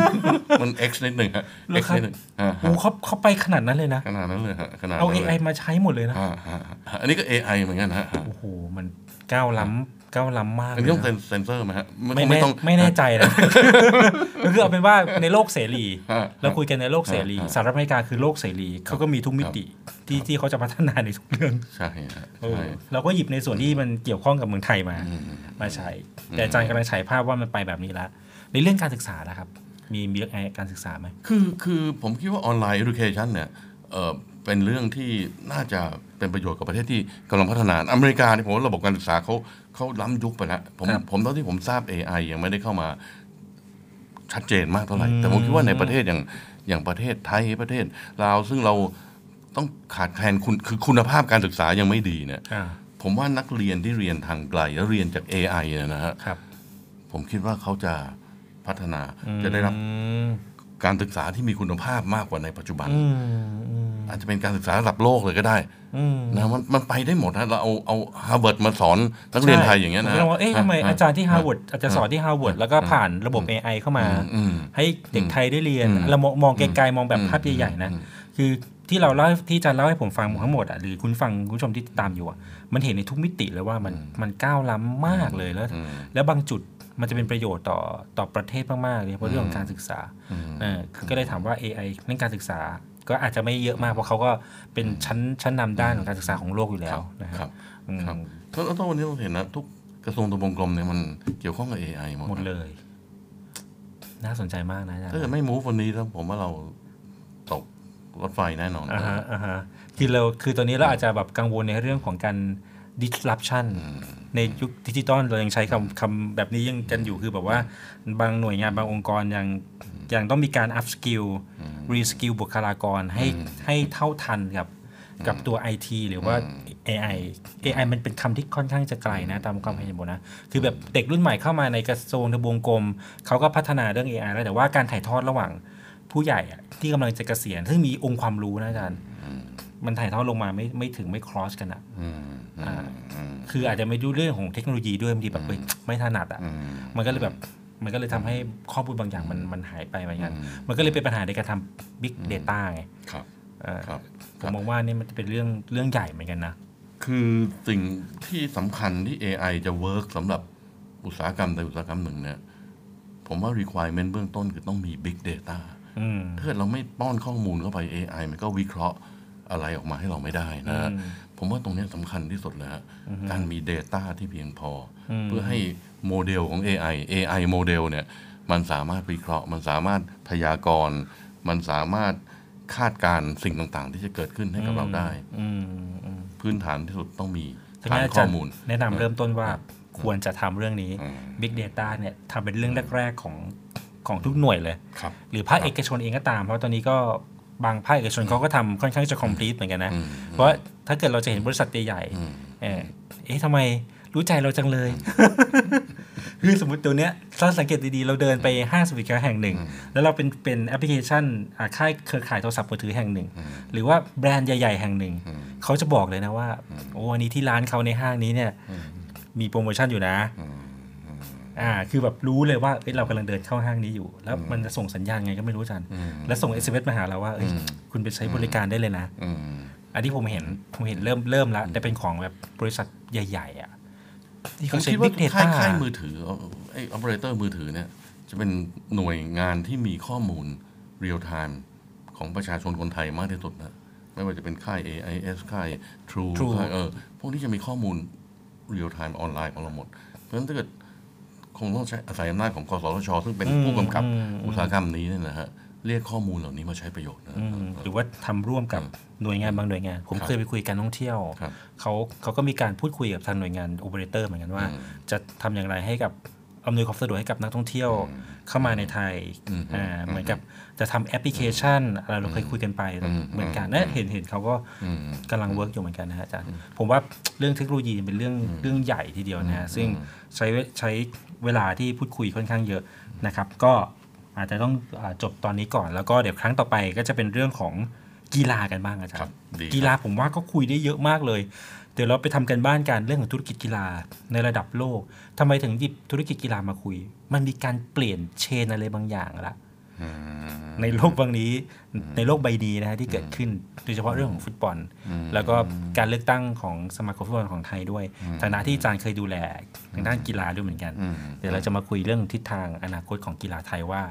มัน X นิดหนึ่งฮะเหรอ X ครับนิดหนึ่งอ่าโอ้ฮะเขาเขาไปขนาดนั้นเลยนะ ขนาดนั้นเลยฮะขนาดเอานั้นเลย AI มาใช้หมดเลยนะอ่าฮะฮะอันนี้ก็ AI เหมือนกันฮะโอ้โหมันก้าวล้ำ ก้าวล้ำมากอันนี้ต้องเลยเซ็นนะเซอร์ไหมฮะไม่ไม่แน่ต้องไม่แน่ใจนะก็คือเอาเป็นว่าในโลกเสรีฮะเราคุยกันในโลกเสรีฮะสหรัฐอเมริกาคือโลกเสรีเขาก็มีทุกมิติที่ที่เขาจะพัฒนาในทุกเรื่องใช่ฮะเออใช่เราก็หยิบในส่วนที่มันเกี่ยวข้องกับเมืองไทยมาอืมมาใช้ แต่อาจารย์กำลังฉายภาพว่ามันไปแบบนี้แล้วในเรื่องการศึกษานะครับ มีมีเรื่องการศึกษาไหมคือคือผมคิดว่าออนไลน์ education เนี่ย เออเป็นเรื่องที่น่าจะเป็นประโยชน์กับประเทศที่กำลังพัฒนา อเมริกาเนี่ยผมว่าระบบการศึกษาเขาเขาล้ำยุคไปแล้ว ผมครับ ผมเท่าที่ผมทราบ AI ยังไม่ได้เข้ามาชัดเจนมากเท่าไหร่อืมแต่ผมคิดว่าในประเทศอย่างอย่างประเทศไทยประเทศลาวซึ่งเราต้องขาดแคลนคุณคือคุณภาพการศึกษายังไม่ดีเนี่ย อ่าผมว่านักเรียนที่เรียนทางไกลแล้วเรียนจาก AI เนี่ยนะฮะ ครับผมคิดว่าเขาจะพัฒนาจะได้รับ อืม การศึกษาที่มีคุณภาพมากกว่าในปัจจุบันอืมอืมอาจจะเป็นการศึกษาระดับโลกเลยก็ได้อืมนะมันมันไปได้หมดนะเราเอาเอาฮาร์วาร์ดมาสอนนักเรียนไทยอย่างเงี้ยนะผมก็ลองว่าเอ๊ะทำไมอาจารย์ที่ฮาร์วาร์ดอาจจะสอนที่ฮาร์วาร์ดแล้วก็ผ่านระบบ AI เข้ามาอืมให้เด็กไทยได้เรียนอืมเรามองมองไกลๆมองแบบภาพใหญ่ๆนะอืมคือที่เราเล่าให้ที่อาจารย์เล่าให้ผมฟังทั้งหมดอะหรือคุณฟังคุณผู้ชมที่ติดตามอยู่อะมันเห็นในทุกมิติเลยว่ามันมันก้าวล้ำมากเลยแล้วอืมแล้วบางจุด มันจะเป็นประโยชน์ต่อต่อประเทศมากๆเลยเพราะเรื่องของการศึกษาอืมเออคือก็เลยถามว่า AI เรื่องการศึกษา ก็อาจจะไม่เยอะมากเพราะเขาก็เป็นชั้นชั้นนำด้านของการศึกษาของโลกอยู่แล้วนะคครัรับบอืมครับแล้วแล้ววันนี้เราเห็นนะทุกกระทรวงทบวงกรมเนี่ยมันเกี่ยวข้องกับ AI หมดหมดนะเลย น่าสนใจมากนะอาจารย์ถ้าเกิดไม่มูฟวันนี้แล้วผมว่าเราตกรถไฟแน่นอนอ่าฮะอ่าฮะคือเราคือตอนนี้เราอาจจะแบบกังวลในเรื่องของการ disruption ในยุคดิจิตอลเรายังใช้คำคำแบบนี้ยังกันอยู่คือแบบว่าบางหน่วยงานบางองค์กรยังยังต้องมีการ up skill re skill บุคลากรให้ให้เท่าทันกับกับตัว IT หรือว่า AI AI มันเป็นคำที่ค่อนข้างจะไกลนะตามความเห็นผมนะ คือแบบเด็กรุ่นใหม่เข้ามาในกระทรวงทบวงกรมเขาก็พัฒนาเรื่อง AI แล้วแต่ว่าการถ่ายทอดระหว่างผู้ใหญ่อะที่กำลังจะเกษียณซึ่งมีองค์ความรู้นะอาจารย์ มันถ่ายทอดลงมาไม่ไม่ถึงไม่ cross กันอะอืมอืมอืม คืออาจจะไม่รู้เรื่องของเทคโนโลยีด้วยบางทีแบบเฮ้ยไม่ถนัดอะอืมมันก็เลยแบบมันก็เลยทำให้ข้อมูลบางอย่างมันมันหายไปเหมือนกันมันก็เลยเป็นปัญหาในการทำ big data ไงครับเออครับผมมองว่านี่มันจะเป็นเรื่องเรื่องใหญ่เหมือนกันนะ คือสิ่งที่สำคัญที่ AI จะเวิร์กสำหรับอุตสาหกรรมใดอุตสาหกรรมหนึ่งเนี่ย ผมว่า requirement เบื้องต้นคือต้องมี big data อืมถ้าเกิดเราไม่ป้อนข้อมูลเข้าไป AI มันก็วิเคราะห์อะไรออกมาให้เราไม่ได้นะ ผมว่าตรงเนี้ยสำคัญที่สุดเลยฮะการมี Data ที่เพียงพออเพื่อให้โมเดลของ AI AI โมเดลเนี่ยมันสามารถวิเคราะห์ มันสามารถพยากรณ์ มันสามารถคาดการณ์สิ่งต่างๆ ที่จะเกิดขึ้นให้กับเราได้อืมอืมพื้นฐานที่สุดต้องมีฉะฐานั้นนอาข้จาอรย์มูล แนะนำเริ่มต้นว่าควรจะทำเรื่องนี้อืม Big Data เนี่ยทำเป็นเรื่องแรก ๆ ของของทุกหน่วยเลยครับหรือภาคเอกชนเองก็ตาม เพราะตอนนี้ก็ บางภาคเอกชนเขาก็ทำค่อนข้างจะ complete เหมือนกันนะอืมเพราะว่าถ้าเกิดเราจะเห็นบริษัทใหญ่อืมๆเออเอ๊ะทำไมรู้ใจเราจังเลย คือสมมติตัวเนี้ยถ้าสังเกตดีๆ เราเดินไปห้างสรรพสินค้าแห่งหนึ่ง แล้วเราเป็นเป็นแอปพลิเคชันอ่าค่ายเครือข่ายโทรศัพท์มือถือแห่งหนึ่ง หรือว่าแบรนด์ใหญ่ ๆ แห่งหนึ่ง เขาจะบอกเลยนะว่า โอ้วันนี้ที่ร้านเขาในห้างนี้เนี่ย มีโปรโมชั่นอยู่นะ อ่าคือแบบรู้เลยว่าเอ้ยเรากำลังเดินเข้าห้างนี้อยู่ แล้วมันจะส่งสัญญาณไงก็ไม่รู้จันแล้วส่ง SMS มาหาเราว่าเอ้ยคุณไปใช้บริการได้เลยนะอืมอันที่ผมเห็นผมเห็นเริ่มเริ่มแล้วแต่เป็นของแบบบริษัทใหญ่ ๆ อะที่ผมเขาใช้คิดว่า Big ค่าย Data ค่ายมือถือเอาไอ้ออ p e r a t o r มือถือเนี่ย จะเป็นหน่วยงานที่มีข้อมูลเรียลไทม์ของประชาชนคนไทยมากที่สุดนะไม่ว่าจะเป็นค่าย AIS ค่าย True True ค่ายเออพวกนี้จะมีข้อมูล real time ออนไลน์ของเราหมด เพราะฉะนั้นถ้าเกิด คงต้องใช้อาศัยอำนาจของกสทช ซึ่งเป็นอืมผู้กำกับอืมอุตสาหกรรมนี้เนี่ยนะฮะเรียกข้อมูลเหล่านี้มาใช้ประโยชน์นะอืมหรือว่าทำร่วมกับหน่วยงานบางหน่วยงาน ผมครับเคยไปคุยกันท่องเที่ยวครับเขาเขาก็มีการพูดคุยกับทางหน่วยงานโอเปอเรเตอร์เหมือนกันว่าอืมจะทำอย่างไรให้กับ อำนวยความสะดวกให้กับนักท่องเที่ยวเข้ามาในไทยอืมอ่าเหมือนกับจะทำแอปพลิเคชันอะไรเราเคยคุยกันไปอืมเหมือนกันอืมนะเห็นเห็นเขาก็อืมกำลัง work อยู่เหมือนกันนะฮะอาจารย์ผมว่าเรื่องเทคโนโลยีเป็นเรื่องเรื่องใหญ่ทีเดียวนะฮะซึ่งใช้เวใช้เวลาที่พูดคุยค่อนข้างเยอะนะครับ ก็อาจจะต้องอาจจบตอนนี้ก่อน แล้วก็เดี๋ยวครั้งต่อไปก็จะเป็นเรื่องของกีฬากันบ้างอาจารย์ครับดีครับกีฬาผมว่าก็คุยได้เยอะมากเลย เดี๋ยวเราไปทำกันบ้านกันเรื่องของธุรกิจกีฬาในระดับโลกทำไมถึงหยิบธุรกิจกีฬามาคุย มันมีการเปลี่ยนเชนอะไรบางอย่างละอืมในโลกบางนี้ในโลกใบนี้นะฮะที่เกิดขึ้นโดยเฉพาะเรื่องของฟุตบอลอืมแล้วก็การเลือกตั้งของสมาคมฟุตบอลของไทยด้วยฐานะที่อาจารย์เคยดูแลทางด้านกีฬาด้วยเหมือนกันอืมเดี๋ยวเราจะมาคุยเรื่องทิศทางอนาคตของกีฬาไทยว่า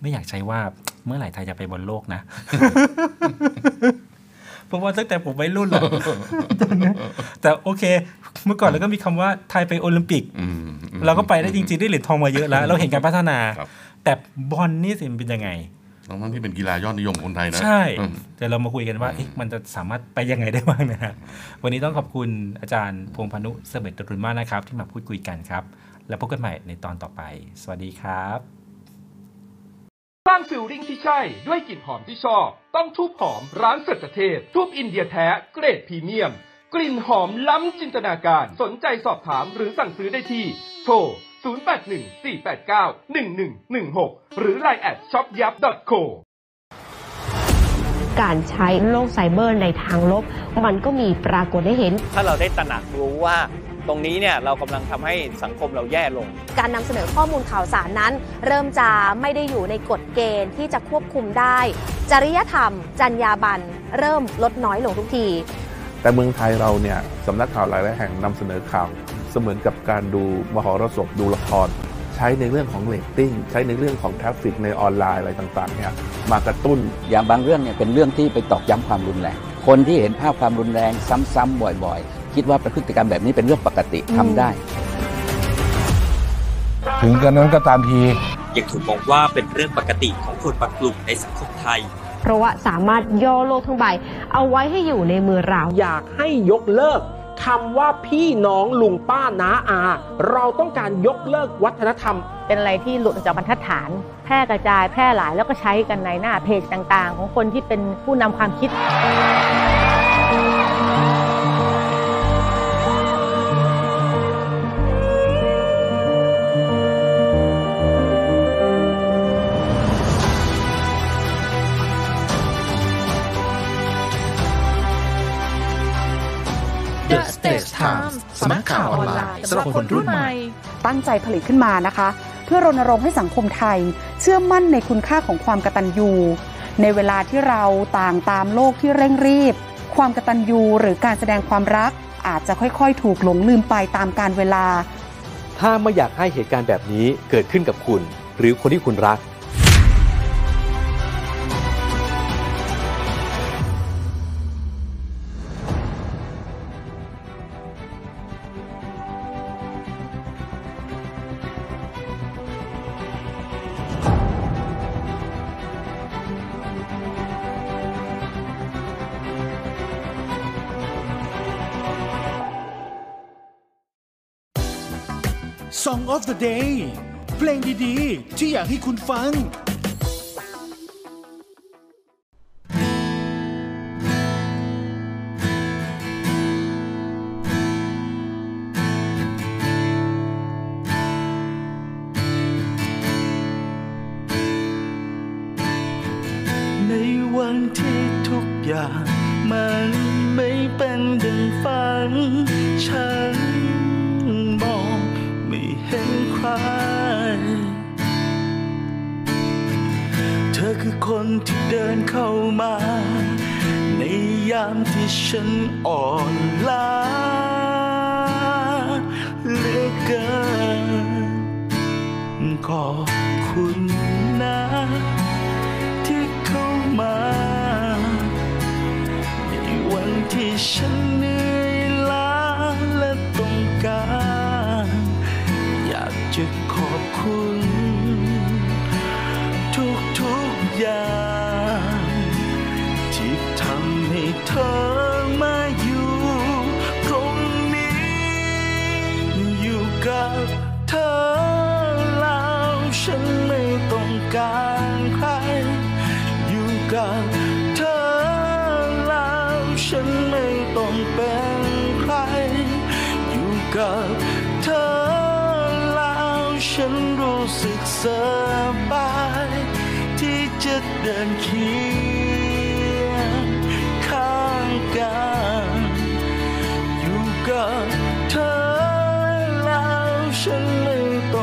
ไม่อยากใช้ว่าเมื่อไหร่ไทยจะไปบอลโลกนะ เพราะว่าตั้งแต่ผมวัยรุ่นแล้วแต่โอเค เมื่อก่อนเราก็มีคำว่าไทยไปโอลิมปิกอืมอืมเราก็ไปได้จริงๆได้เหรียญทองมาเยอะแล้ว เราเห็นการพัฒนาครับแต่บอลนี่สิมันเป็นยังไงทั้งๆที่เป็นกีฬายอดนิยมของคนไทยนะ ใช่อืมแต่เรามาคุยกันว่าเอ๊ะมันจะสามารถไปยังไงได้บ้างนะฮะวันนี้ต้องขอบคุณอาจารย์พงษ์พานุเสเบ็ดตรุนมากนะครับ ที่มาพูดคุยกันครับ แล้วพบกันใหม่ในตอนต่อไป สวัสดีครับ สร้าง feeling ที่ใช่ด้วยกลิ่นหอมที่ชอบ ต้องธูปหอมร้านสัจเทพธูปอินเดียแท้เกรดพรีเมียม กลิ่นหอมล้ำจินตนาการ สนใจสอบถามหรือสั่งซื้อได้ที่ โทร 0814891116 หรือ Line แอดช็อปยับ .co การใช้โลกไซเบอร์ในทางลบ มันก็มีปรากฏให้เห็น ถ้าเราได้ตระหนักรู้ว่า ตรงนี้เนี่ยเรากำลังทำให้สังคมเราแย่ลง การนำเสนอข้อมูลข่าวสารนั้น เริ่มจะไม่ได้อยู่ในกฎเกณฑ์ที่จะควบคุมได้ จริยธรรม จรรยาบรรณเริ่มลดน้อยลงทุกที แต่เมืองไทยเราเนี่ยสำนักข่าวหลายๆแห่งนำเสนอข่าว เสมือนกับการดูมหรสพดูละครใช้ในเรื่องของเรตติ้งใช้ในเรื่องของ traffic ในออนไลน์อะไรต่างๆเนี่ยมากระตุ้นอย่างบางเรื่องเนี่ยเป็นเรื่องที่ไปตอกย้ำความรุนแรง คนที่เห็นภาพความรุนแรงซ้ำๆบ่อย ๆ คิดว่าพฤติกรรมแบบนี้เป็นเรื่องปกติทำได้ ถึงกันนั้นก็ตามทียังถูกมองว่าเป็นเรื่องปกติของคนบางกลุ่มในสังคมไทย เพราะว่าสามารถย่อโลกทั้งใบ เอาไว้ให้อยู่ในมือเรา อยากให้ยกเลิกคำว่าพี่น้องลุงป้าน้าอา เราต้องการยกเลิกวัฒนธรรม เป็นอะไรที่หลุดออกจากบรรทัดฐาน แพร่กระจายแพร่หลายแล้วก็ใช้กันในหน้าเพจต่างๆ ของคนที่เป็นผู้นำความคิด The Stage Times สำนักข่าวออนไลน์สำหรับคนรุ่นใหม่ ตั้งใจผลิตขึ้นมานะคะ เพื่อรณรงค์ให้สังคมไทย เชื่อมั่นในคุณค่าของความกตัญญู ในเวลาที่เราต่างตามโลกที่เร่งรีบ ความกตัญญูหรือการแสดงความรัก อาจจะค่อยๆ ถูกหลงลืมไปตามการเวลา ถ้าไม่อยากให้เหตุการณ์แบบนี้เกิดขึ้นกับคุณ หรือคนที่คุณรัก Song of the Day เพลงดีๆ ที่อยากให้คุณฟัง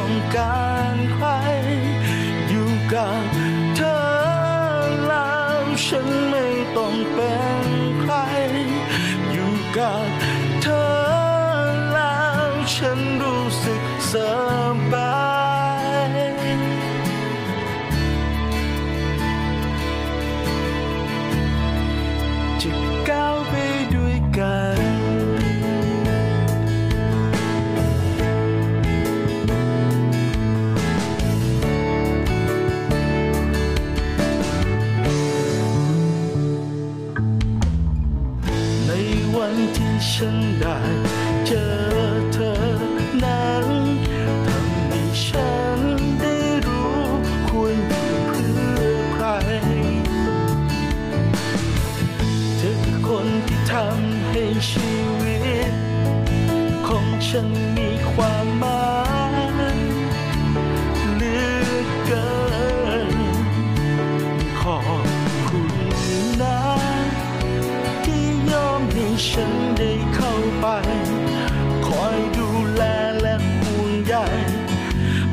องการใคร อยู่กับเธอแล้วฉันไม่ต้องเป็นใคร อยู่กับ ฉันมีความหมายเลือเกิน ขอบคุณนะ ที่ยอมให้ฉันได้เข้าไป คอยดูแลและห่วงใย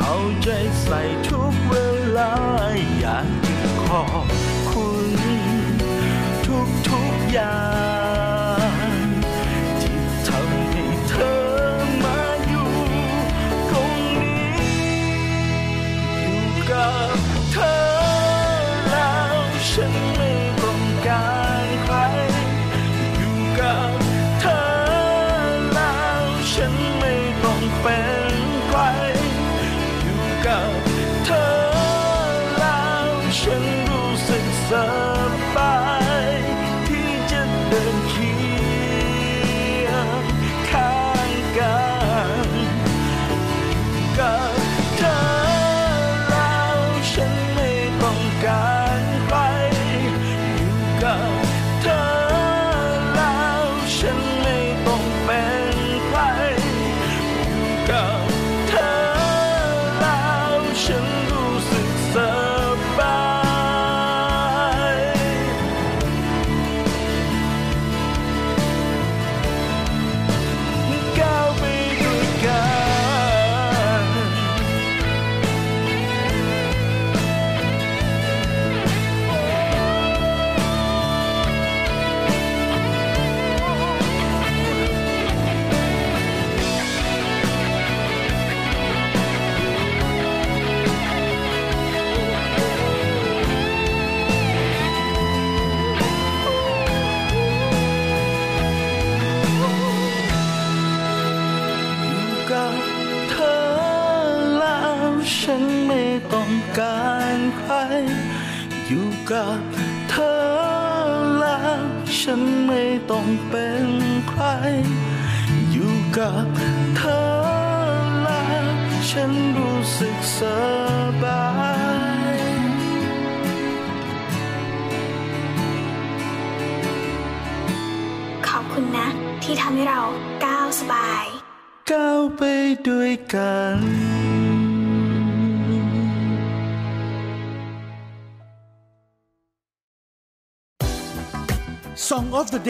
เอาใจใส่ทุกเวลาอยากขอบคุณ ทุกๆอย่าง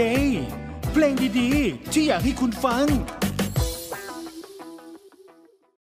Day เพลงดีๆ ที่อยากให้คุณฟัง